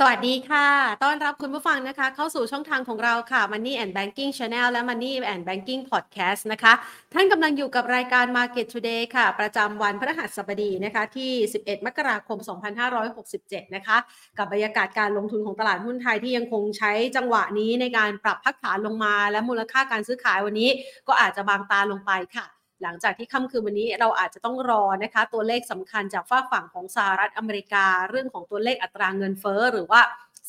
สวัสดีค่ะ ต้อนรับคุณผู้ฟังนะคะ เข้าสู่ช่องทางของเราค่ะ Money and Banking Channel และ Money and Banking Podcast นะคะ ท่านกำลังอยู่กับรายการ Market Today ค่ะ ประจำวันพฤหัสบดีนะคะ ที่ 11 มกราคม 2567 นะคะ กับบรรยากาศการลงทุนของตลาดหุ้นไทยที่ยังคงใช้จังหวะนี้ในการปรับพักฐานลงมา และมูลค่าการซื้อขายวันนี้ก็อาจจะบางตาลงไปค่ะ หลังจากที่ค่ำคืนวันนี้เราอาจจะต้องรอนะคะตัวเลขสำคัญจากฝ้าฝั่งของสหรัฐอเมริกา เรื่องของตัวเลขอัตราเงินเฟ้อหรือว่า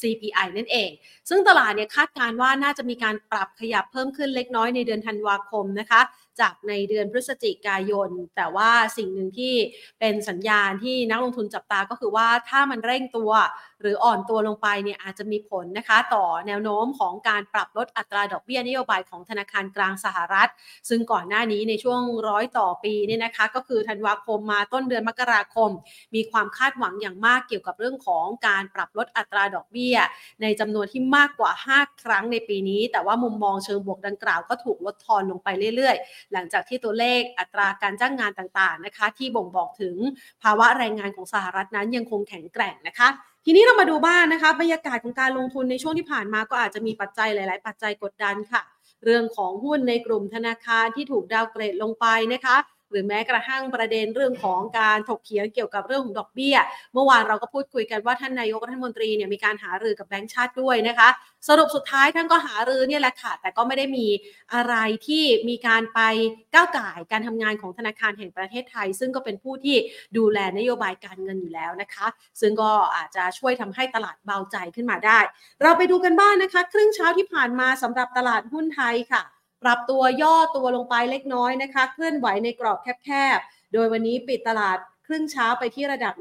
CPI นั่นเอง ซึ่งตลาดเนี่ยคาดการว่าน่าจะมีการปรับขยับเพิ่มขึ้นเล็กน้อยในเดือนธันวาคมนะคะ จากในเดือนพฤศจิกายน แต่ว่าสิ่งหนึ่งที่เป็นสัญญาณที่นักลงทุนจับตาก็คือว่าถ้ามันเร่งตัว หรืออ่อนตัวลงไปเนี่ยอาจจะมีผลนะคะ ต่อแนวโน้มของการปรับลดอัตราดอกเบี้ยนโยบายของธนาคารกลางสหรัฐ ซึ่งก่อนหน้านี้ในช่วงร้อยต่อปีเนี่ยนะคะ ก็คือธันวาคมมาต้นเดือนมกราคม มีความคาดหวังอย่างมากเกี่ยวกับเรื่องของการปรับลดอัตราดอกเบี้ย ในจำนวนที่มากกว่า 5 ครั้งในปีนี้ แต่ว่ามุมมองเชิงบวกดังกล่าวก็ถูกลดทอนลงไปเรื่อยๆหลังจากที่ตัวเลขอัตราการจ้างงานต่างๆนะคะ ที่บ่งบอกถึงภาวะแรงงานของสหรัฐนั้นยังคงแข็งแกร่งนะคะทีนี้เรามาดูบ้านนะคะบรรยากาศของการลงทุนในช่วงที่ผ่านมาก็อาจจะมีปัจจัยหลาย ๆ ปัจจัยกดดันค่ะ เรื่องของหุ้นในกลุ่มธนาคารที่ถูกดาวเกรดลงไปนะคะ หรือแม้กระทั่งประเด็นเรื่องของการถกเถียงเกี่ยวกับเรื่องของดอกเบี้ย เมื่อวานเราก็พูดคุยกันว่าท่านนายกรัฐมนตรีเนี่ยมีการหารือกับแบงก์ชาติด้วยนะคะ สรุปสุดท้ายท่านก็หารือเนี่ยแหละค่ะ แต่ก็ไม่ได้มีอะไรที่มีการไปก้าวไก่การทำงานของธนาคารแห่งประเทศไทย ซึ่งก็เป็นผู้ที่ดูแลนโยบายการเงินอยู่แล้วนะคะ ซึ่งก็อาจจะช่วยทำให้ตลาดเบาใจขึ้นมาได้ เราไปดูกันบ้างนนะคะ ครึ่งเช้าที่ผ่านมาสำหรับตลาดหุ้นไทยค่ะ ปรับตัวย่อตัวลงไปเล็กน้อยนะคะ เคลื่อนไหวในกรอบแคบๆ โดยวันนี้ปิดตลาดครึ่งเช้าไปที่ระดับ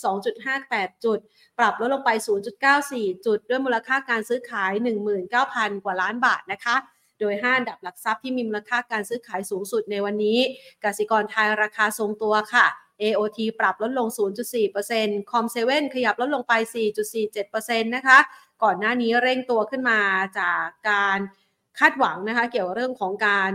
1,412.58 จุด ปรับลดลงไป 0.94 จุด ด้วยมูลค่าการซื้อขาย 19,000 กว่าล้านบาทนะคะ โดย 5 อันดับหลักทรัพย์ที่มีมูลค่าการซื้อขายสูงสุดในวันนี้ กสิกรไทยราคาทรงตัวค่ะ AOT ปรับลดลง 0.4%คอมเซเว่นขยับลดลงไป 4.47%นะคะ ก่อนหน้านี้เร่งตัวขึ้นมาจากการ คาดหวังนะคะ เกี่ยวกับเรื่องของการ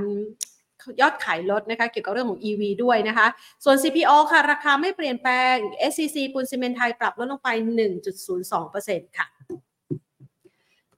ยอดขายลดนะคะเกี่ยวกับเรื่องของ EV ด้วยนะคะ ส่วน CPO ค่ะ ราคาไม่เปลี่ยนแปลง SCC ปูนซีเมนไทยปรับลดลงไป 1.02%ค่ะ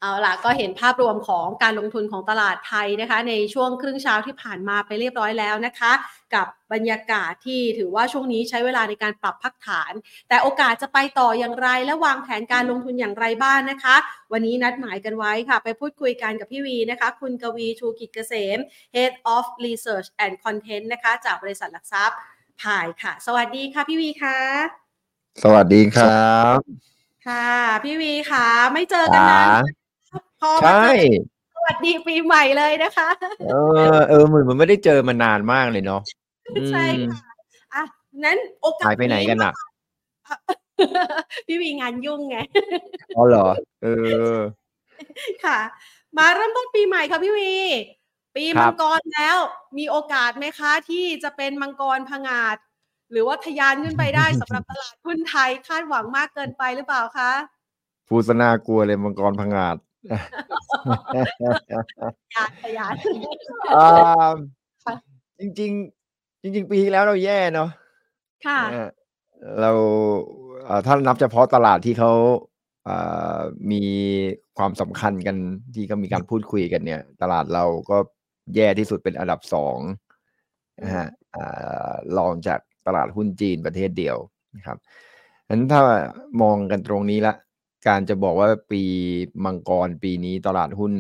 เอาล่ะก็เห็นภาพรวมของการลงทุนของตลาดไทยนะคะ ในช่วงครึ่งเช้าที่ผ่านมาไปเรียบร้อยแล้วนะคะ กับบรรยากาศที่ถือว่าช่วงนี้ใช้เวลาในการปรับพักฐาน แต่โอกาสจะไปต่ออย่างไรและวางแผนการลงทุนอย่างไรบ้างนนะคะ วันนี้นัดหมายกันไว้ค่ะ ไปพูดคุยกันกับพี่วีนะคะ คุณกวีชูกิจเกษม Head of Research and Content นะคะ จากบริษัทหลักทรัพย์พายค่ะ สวัสดีค่ะพี่วีค่ะสวัสดีครับ ค่ะ พี่วีค่ะ ไม่เจอกันนาน พอใช่สวัสดีปีใหม่เลยนะคะ เออเออเหมือนมันไม่ได้เจอมานานมากเลยเนาะใช่ค่ะอะนั้นโอกาสหายไปไหนกันอะพี่วีงานยุ่งไงอ๋อเหรอ เออ ค่ะ มาเริ่มต้นปีใหม่ค่ะพี่วีปีมังกรแล้ว มีโอกาสไหมคะที่จะเป็นมังกรพงาด หรือว่าทยานขึ้นไปได้สำหรับตลาดหุ้นไทยคาดหวังมากเกินไปหรือเปล่าคะ พูสนากลัวเลยมังกรพงาด ยานยานจริงจริงจริงๆปีที่แล้วเราแย่เนาะค่ะเราถ้านับเฉพาะตลาดที่เขามีความสำคัญกันที่ก็มีการพูดคุยกันเนี่ย ตลาดเราก็แย่ที่สุดเป็นอันดับสองนะฮะรองจากตลาดหุ้นจีนประเทศเดียวนะครับฉะนั้นถ้ามองกันตรงนี้ละ การจะบอกว่าปีมังกรปีนี้ตลาดหุ้น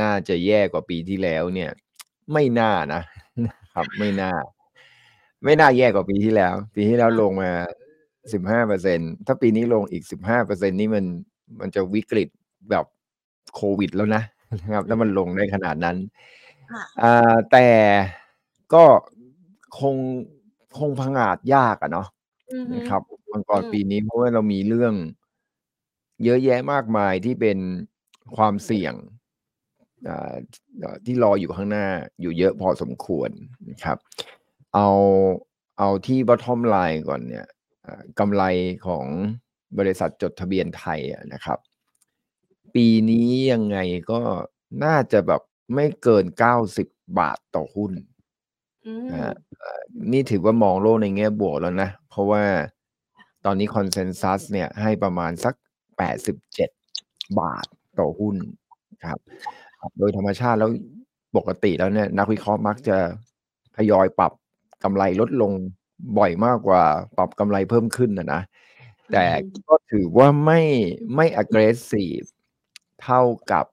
น่าจะแย่กว่าปีที่แล้วเนี่ย ไม่น่านะครับ ไม่น่า ไม่น่าแย่กว่าปีที่แล้ว ปีที่แล้วลงมาสิบห้าเปอร์เซ็นถ้าปีนี้ลงอีกสิบห้าเปอร์เซ็นนี่มันมันจะวิกฤตแบบโควิดแล้วนะนะครับแล้วมันลงได้ขนาดนั้นอ่าแต่ก็คงคงพังอาจยากอะเนาะนะครับมังกรปีนี้เพราะว่าเรามีเรื่อง เยอะแยะมากมายที่เป็นความเสี่ยงที่รออยู่ข้างหน้าอยู่เยอะพอสมควรนะครับ เอาเอาที่ bottom line ก่อนเนี่ยกำไรของบริษัทจดทะเบียนไทยนะครับ ปีนี้ยังไงก็น่าจะแบบไม่เกินเก้าสิบบาทต่อหุ้นนะนี่ถือว่ามองโลกในแง่บวกแล้วนะ เพราะว่าตอนนี้คอนเซนแซสเนี่ยให้ประมาณสัก 87 บาทต่อหุ้นครับ โดยธรรมชาติแล้วปกติแล้วเนี่ยนักวิเคราะห์มักจะทยอยปรับกำไรลดลงบ่อยมากกว่าปรับกำไรเพิ่มขึ้นนะนะ แต่ก็ถือว่าไม่ไม่ aggressive เท่ากับ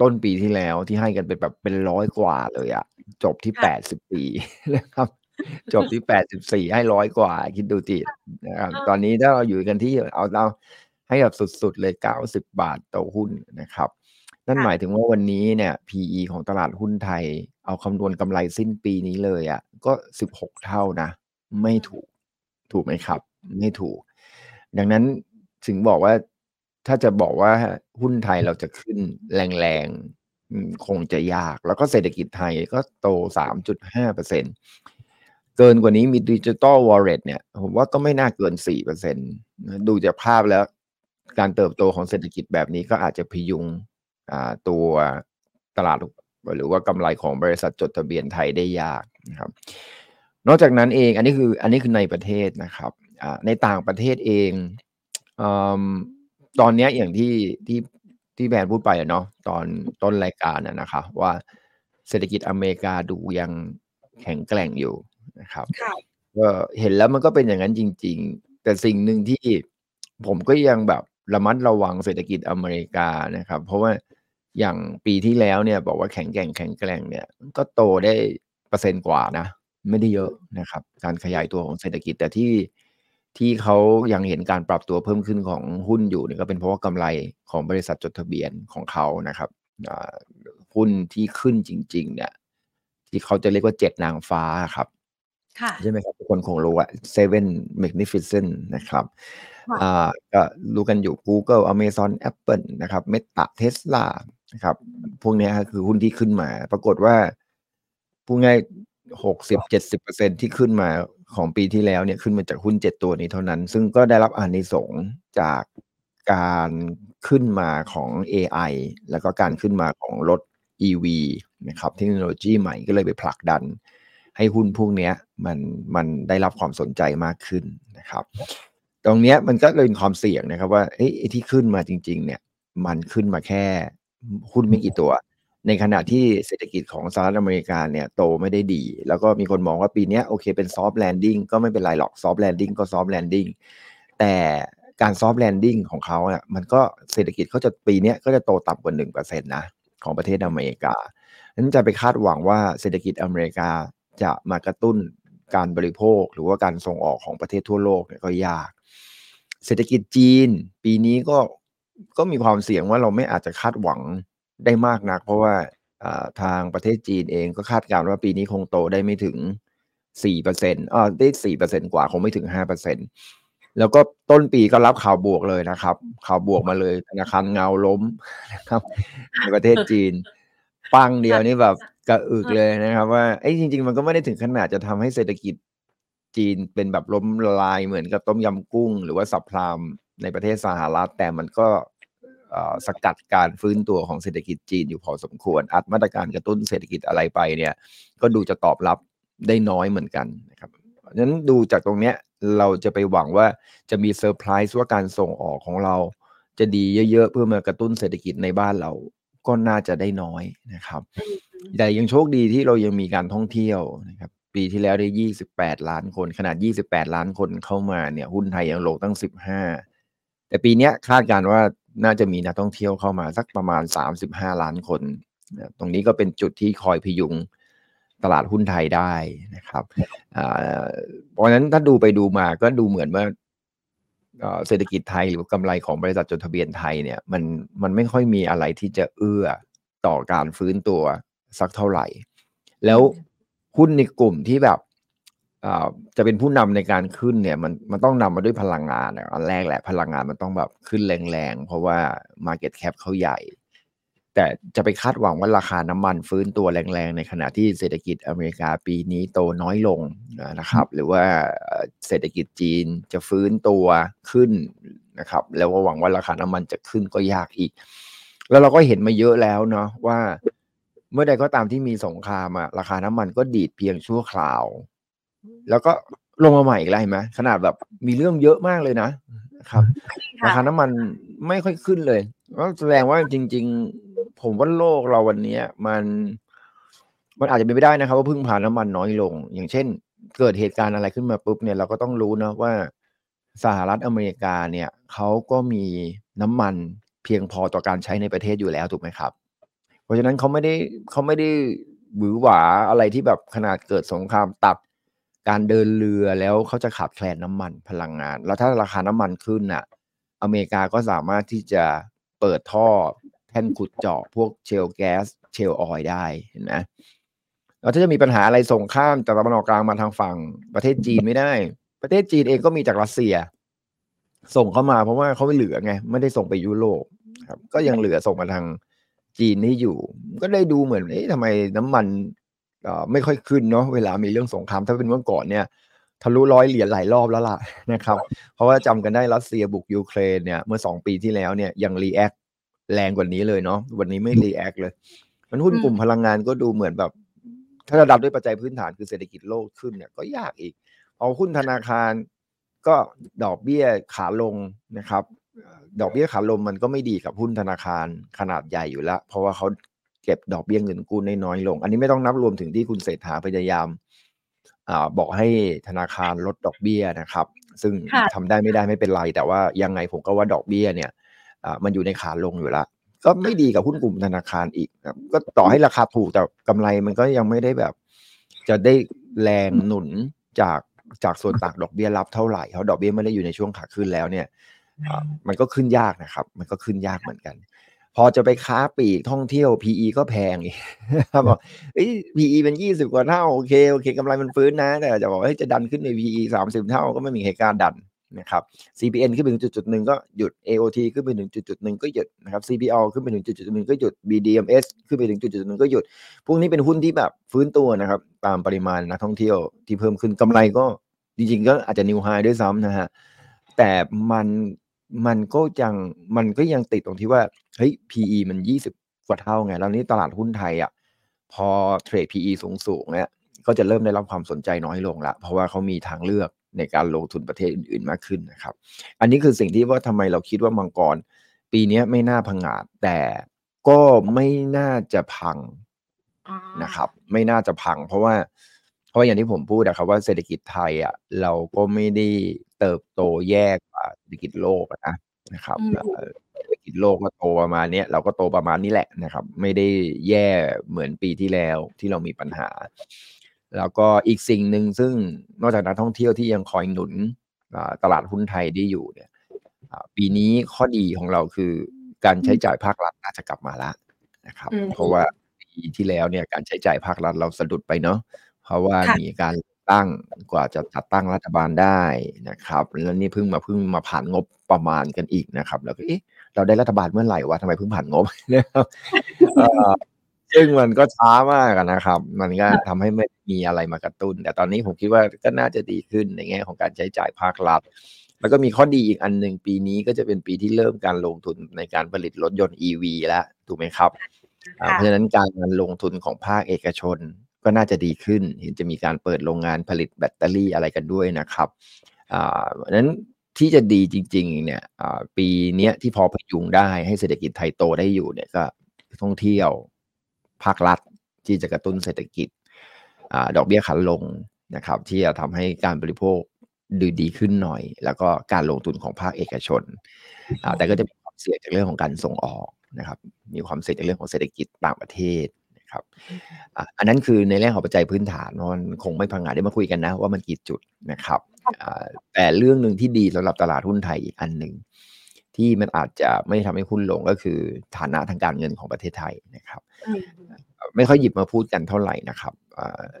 ต้นปีที่แล้วที่ให้กันเป็นแบบเป็นร้อยกว่าเลยอะจบที่แปดสิบปีนะครับ จบที่แปดสิบสี่ให้ร้อยกว่า คิดดูจินะครับตอนนี้ถ้าเราอยู่กันที่เอาเรา ให้แบบสุดๆเลยเก้าสิบบาทต่อหุ้นนะครับ นั่นหมายถึงว่าวันนี้เนี่ย PE ของตลาดหุ้นไทย เอาคำนวณกำไรสิ้นปีนี้เลยอะ่ะก็สิบหกเท่านะ ไม่ถูกถูกไหมครับ ไม่ถูก ดังนั้นถึงบอกว่าถ้าจะบอกว่าหุ้นไทยเราจะขึ้นแรงๆ คงจะยาก แล้วก็เศรษฐกิจไทยก็โต 3.5%เกินกว่านี้มีดิจิตอลวอลเล็ตเนี่ย ผมว่าก็ไม่น่าเกิน 4%ดูจากภาพแล้ว การเติบโตของเศรษฐกิจแบบนี้ก็อาจจะพยุงตัวตลาดหรือว่ากำไรของบริษัทจดทะเบียนไทยได้ยากนะครับ นอกจากนั้นเองอันนี้คืออันนี้คือในประเทศนะครับในต่างประเทศเองตอนนี้อย่างที่ที่ที่แบรนด์พูดไปเนาะตอนต้นรายการนะคะว่าเศรษฐกิจอเมริกาดูยังแข็งแกร่งอยู่นะครับก็เห็นแล้วมันก็เป็นอย่างนั้นจริง ๆ แต่สิ่งหนึ่งที่ผมก็ยังแบบ ระมัดระวังเศรษฐกิจอเมริกานะครับ เพราะว่าอย่างปีที่แล้วเนี่ยบอกว่าแข็งแกร่งแข็งแกร่งเนี่ยก็โตได้เปอร์เซ็นต์กว่านะ ไม่ได้เยอะนะครับ การขยายตัวของเศรษฐกิจแต่ที่ที่เขายังเห็นการปรับตัวเพิ่มขึ้นของหุ้นอยู่เนี่ยก็เป็นเพราะว่ากำไรของบริษัทจดทะเบียนของเขานะครับหุ้นที่ขึ้นจริง ๆ เนี่ย ที่เขาจะเรียกว่าเจ็ดนางฟ้าครับใช่ไหมครับทุกคนคงรู้ว่า seven magnificent นะครับอ่า ก็รู้กันอยู่ Google Amazon Apple นะครับ Meta Tesla นะครับ พวกนี้คือหุ้นที่ขึ้นมา ปรากฏว่าพูดง่ายหกสิบเจ็ดสิบเปอร์เซ็นที่ขึ้นมาของปีที่แล้วเนี่ยขึ้นมาจากหุ้นเจ็ดตัวนี้เท่านั้น ซึ่งก็ได้รับอานิสงจากการขึ้นมาของ AI แล้วก็การขึ้นมาของรถ EV นะครับเทคโนโลยีใหม่ก็เลยไปผลักดัน ให้หุ้นพวกนี้มันมันได้รับความสนใจมากขึ้นนะครับ ตรงนี้มันก็เลยความเสี่ยงนะครับ ว่าไอ้ที่ขึ้นมาจริง ๆ เนี่ย มันขึ้นมาแค่หุ้นไม่กี่ตัว ในขณะที่เศรษฐกิจของสหรัฐอเมริกาเนี่ยโตไม่ได้ดี แล้วก็มีคนมองว่าปีนี้โอเคเป็น soft landing ก็ไม่เป็นไรหรอก soft landing ก็ soft landing แต่การ soft landing ของเขาเนี่ยมันก็เศรษฐกิจเขาจะปีนี้ก็จะโตต่ำกว่าหนึ่งเปอร์เซ็นต์นะของประเทศอเมริกานั้นจะไปคาดหวังว่าเศรษฐกิจอเมริกาจะมากระตุ้นการบริโภค หรือว่าการส่งออกของประเทศทั่วโลกเนี่ยก็ยาก เศรษฐกิจจีน ปีนี้ก็ก็มีความเสี่ยงว่าเราไม่อาจจะคาดหวังได้มากนัก เพราะว่าทางประเทศจีนเองก็คาดการณ์ว่าปีนี้คงโตได้ไม่ถึงสี่เปอร์เซ็นต์อ่าได้สี่เปอร์เซ็นกว่าคงไม่ถึงห้าเปอร์เซ็นแล้วก็ต้นปีก็รับข่าวบวกเลยนะครับ ข่าวบวกมาเลยธนาคารเงาล้มนะครับ ในประเทศจีน ปังเดียวนี่แบบกระอึกเลยนะครับ ว่าไอ้จริง ๆ มันก็ไม่ได้ถึงขนาดจะทำให้เศรษฐกิจ จีนเป็นแบบล้มละลายเหมือนกับต้มยำกุ้ง หรือว่าสับพลามในประเทศสหรัฐ แต่มันก็สกัดการฟื้นตัวของเศรษฐกิจจีนอยู่พอสมควร อัดมาตรการกระตุ้นเศรษฐกิจอะไรไปเนี่ย ก็ดูจะตอบรับได้น้อยเหมือนกันนะครับฉะนั้นดูจากตรงเนี้ยเราจะไปหวังว่าจะมีเซอร์ไพรส์ว่าการส่งออกของเรา จะดีเยอะๆ เพื่อมากระตุ้นเศรษฐกิจในบ้านเราก็น่าจะได้น้อยนะครับ แต่ยังโชคดีที่เรายังมีการท่องเที่ยวนะครับ ปีที่แล้วได้28ล้านคน ขนาด28ล้านคนเข้ามาเนี่ย หุ้นไทยยังลงตั้ง15แต่ปีนี้คาดการว่าน่าจะมีนักท่องเที่ยวเข้ามาสักประมาณ35ล้านคน ตรงนี้ก็เป็นจุดที่คอยพยุงตลาดหุ้นไทยได้นะครับเพราะฉะนั้นถ้าดูไปดูมาก็ดูเหมือนว่าเศรษฐกิจไทยหรือกำไรของบริษัทจดทะเบียนไทยเนี่ยมันมันไม่ค่อยมีอะไรที่จะเอื้อต่อการฟื้นตัวสักเท่าไหร่ แล้ว หุ้นในกลุ่มที่แบบจะเป็นผู้นำในการขึ้นเนี่ยมันมันต้องนำมาด้วยพลังงานอันแรกแหละพลังงานมันต้องแบบขึ้นแรงๆ เพราะว่า Market Cap เขาใหญ่ แต่จะไปคาดหวังว่าราคาน้ำมันฟื้นตัวแรงๆ ในขณะที่เศรษฐกิจอเมริกาปีนี้โตน้อยลงนะครับ หรือว่าเศรษฐกิจจีนจะฟื้นตัวขึ้นนะครับ แล้วก็หวังว่าราคาน้ำมันจะขึ้นก็ยากอีก แล้วเราก็เห็นมาเยอะแล้วเนาะว่า เมื่อใดก็ตามที่มีสงครามอะราคาน้ำมันก็ดีดเพียงชั่วคราว แล้วก็ลงมาใหม่อีกแล้วเห็นไหมขนาดแบบมีเรื่องเยอะมากเลยนะครับ ราคาน้ำมันไม่ค่อยขึ้นเลยก็แสดงว่าจริง ๆ ผมว่าโลกเราวันนี้มัน มันอาจจะเป็นไปได้นะครับ ว่าพึ่งพาน้ำมันน้อยลง อย่างเช่น เกิดเหตุการณ์อะไรขึ้นมาปุ๊บเนี่ยเราก็ต้องรู้นะว่าสหรัฐอเมริกาเนี่ยเขาก็มีน้ำมันเพียงพอต่อการใช้ในประเทศอยู่แล้วถูกไหมครับ เพราะฉะนั้นเขาไม่ได้เขาไม่ได้หวือหวาอะไรที่แบบขนาดเกิดสงครามตัดการเดินเรือแล้วเขาจะขาดแคลนน้ำมันพลังงาน แล้วถ้าราคาน้ำมันขึ้นน่ะ อเมริกาก็สามารถที่จะเปิดท่อแท่นขุดเจาะพวกเชลแก๊สshale oil ได้เห็นไหมแล้วถ้าจะมีปัญหาอะไรส่งข้ามจากตะวันออกกลางมาทางฝั่งประเทศจีนไม่ได้ ประเทศจีนเองก็มีจากรัสเซีย ส่งเข้ามาเพราะว่าเขาไม่เหลือไง ไม่ได้ส่งไปยุโรปครับ ก็ยังเหลือส่งมาทาง จีนนี่อยู่ ก็ได้ดูเหมือนเอ๊ะทำไมน้ำมันไม่ค่อยขึ้นเนาะเวลามีเรื่องสงครามถ้าเป็นเมื่อก่อนเนี่ยทะลุร้อยเหรียญหลายรอบแล้วล่ะนะครับ เพราะว่าจำกันได้รัสเซียบุกยูเครนเนี่ยเมื่อสองปีที่แล้วเนี่ยยัง reactแรงกว่านี้เลยเนาะวันนี้ไม่ react เลย มันหุ้นกลุ่มพลังงานก็ดูเหมือนแบบ ถ้าระดับด้วยปัจจัยพื้นฐานคือเศรษฐกิจโลกขึ้นเนี่ยก็ยากอีก เอาหุ้นธนาคารก็ดอกเบี้ยขาลงนะครับ ดอกเบี้ยขาลงมันก็ไม่ดีกับหุ้นธนาคารขนาดใหญ่อยู่แล้ว เพราะว่าเขาเก็บดอกเบี้ยเงินกู้น้อยลง อันนี้ไม่ต้องนับรวมถึงที่คุณเศรษฐาพยายามบอกให้ธนาคารลดดอกเบี้ยนะครับ ซึ่งทำได้ไม่ได้ไม่เป็นไร แต่ว่ายังไงผมก็ว่าดอกเบี้ยเนี่ยมันอยู่ในขาลงอยู่แล้วก็ไม่ดีกับหุ้นกลุ่มธนาคารอีกครับก็ต่อให้ราคาถูกแต่กำไรมันก็ยังไม่ได้แบบ จะได้แรงหนุนจากจากส่วนต่างดอกเบี้ยรับเท่าไหร่เพราะดอกเบี้ยไม่ได้อยู่ในช่วงขาขึ้นแล้วเนี่ย มันก็ขึ้นยากนะครับ มันก็ขึ้นยากเหมือนกัน พอจะไปค้าปีกท่องเที่ยว PE ก็แพงอีกบอกเอ้ย PE เป็นยี่สิบกว่าเท่าโอเคโอเคกำไรมันฟื้นนะ แต่จะบอกให้จะดันขึ้นใน PE สามสิบเท่าก็ไม่มีใครกล้าดันนะครับ CPN ขึ้นไปถึงจุดจุดหนึ่งก็หยุด AOT ขึ้นไปถึงจุดจุดหนึ่งก็หยุดนะครับ CPO ขึ้นไปถึงจุดจุดหนึ่งก็หยุด BDMs ขึ้นไปถึงจุดจุดหนึ่งก็หยุด พวกนี้เป็นหุ้นที่แบบฟื้นตัวนะครับ ตามปริมาณนักท่องเที่ยวที่เพิ่มขึ้นกำไรก็จริงๆ ก็อาจจะนิวไฮด้วยซ้ำนะฮะแต่มัน มันก็ยังมันก็ยังติดตรงที่ว่าเฮ้ย PE มันยี่สิบกว่าเท่าไง แล้วนี้ตลาดหุ้นไทยอะพอเทรด PE สูงสูงเนี่ยก็จะเริ่มได้รับความสนใจน้อยลงละ เพราะว่าเขามีทางเลือกในการลงทุนประเทศอื่นๆมากขึ้นนะครับ อันนี้คือสิ่งที่ว่าทำไมเราคิดว่ามังกร ปีนี้ไม่น่าพังงาดแต่ก็ไม่น่าจะพังนะครับ ไม่น่าจะพัง เพราะว่าเพ ราะอย่างที่ผมพูดนะครับว่าเศรษฐกิจไทยอะเราก็ไม่ได้เติบโตแยกกว่าเศรษฐกิจโลกนะนะครับเศรษฐกิจโลกก็โตประมาณนี้เราก็โตประมาณนี้แหละนะครับ ไม่ได้แย่เหมือนปีที่แล้วที่เรามีปัญหา แล้วก็อีกสิ่งหนึ่งซึ่งนอกจากนักท่องเที่ยวที่ยังคอยหนุนตลาดหุ้นไทยได้อยู่เนี่ยปีนี้ข้อดีของเราคือการใช้จ่ายภาครัฐน่าจะกลับมาแล้วนะครับ เพราะว่าปีที่แล้วเนี่ยการใช้จ่ายภาครัฐเราสะดุดไปเนาะ เพราะว่ามีการตั้งกว่าจะจัดตั้งรัฐบาลได้นะครับแล้วนี่เพิ่งมาเพิ่งมาผ่านงบประมาณกันอีกนะครับ แล้วก็เอ๊ะเราได้รัฐบาลเมื่อไหร่วะทำไมเพิ่งผ่านงบนะครับซึ่งมันก็ช้ามากนะครับ มันก็ทำให้ไม่มีอะไรมากระตุ้น แต่ตอนนี้ผมคิดว่าก็น่าจะดีขึ้นในแง่ของการใช้จ่ายภาครัฐ แล้วก็มีข้อดีอีกอันหนึ่งปีนี้ก็จะเป็นปีที่เริ่มการลงทุนในการผลิตรถยนต์ EV แล้วถูกไหมครับเพราะฉะนั้นการลงทุนของภาคเอกชน ก็น่าจะดีขึ้น เห็นจะมีการเปิดโรงงานผลิตแบตเตอรี่อะไรกันด้วยนะครับอ่านั้นที่จะดีจริงๆเนี่ยปีนี้ที่พอพยุงได้ให้เศรษฐกิจไทยโตได้อยู่เนี่ยก็ท่องเที่ยวภาครัฐที่จะกระตุ้นเศรษฐกิจอดอกเบี้ยขันลงนะครับ ที่จะทำให้การบริโภคดูดีขึ้นหน่อย แล้วก็การลงทุนของภาคเอกชน แต่ก็จะมีความเสี่ยงจากเรื่องของการส่งออกนะครับ มีความเสี่ยงจากเรื่องของเศรษฐกิจต่างประเทศ ครับอันนั้นคือในเรื่องของปัจจัยพื้นฐานมันคงไม่พังงาได้มาคุยกันนะ ว่ามันกี่จุดนะครับแต่เรื่องหนึ่งที่ดีสำหรับตลาดหุ้นไทยอีกอันหนึ่งที่มันอาจจะไม่ทำให้หุ้นลงก็คือฐานะทางการเงินของประเทศไทยนะครับ ไม่ค่อยหยิบมาพูดกันเท่าไหร่นะครับ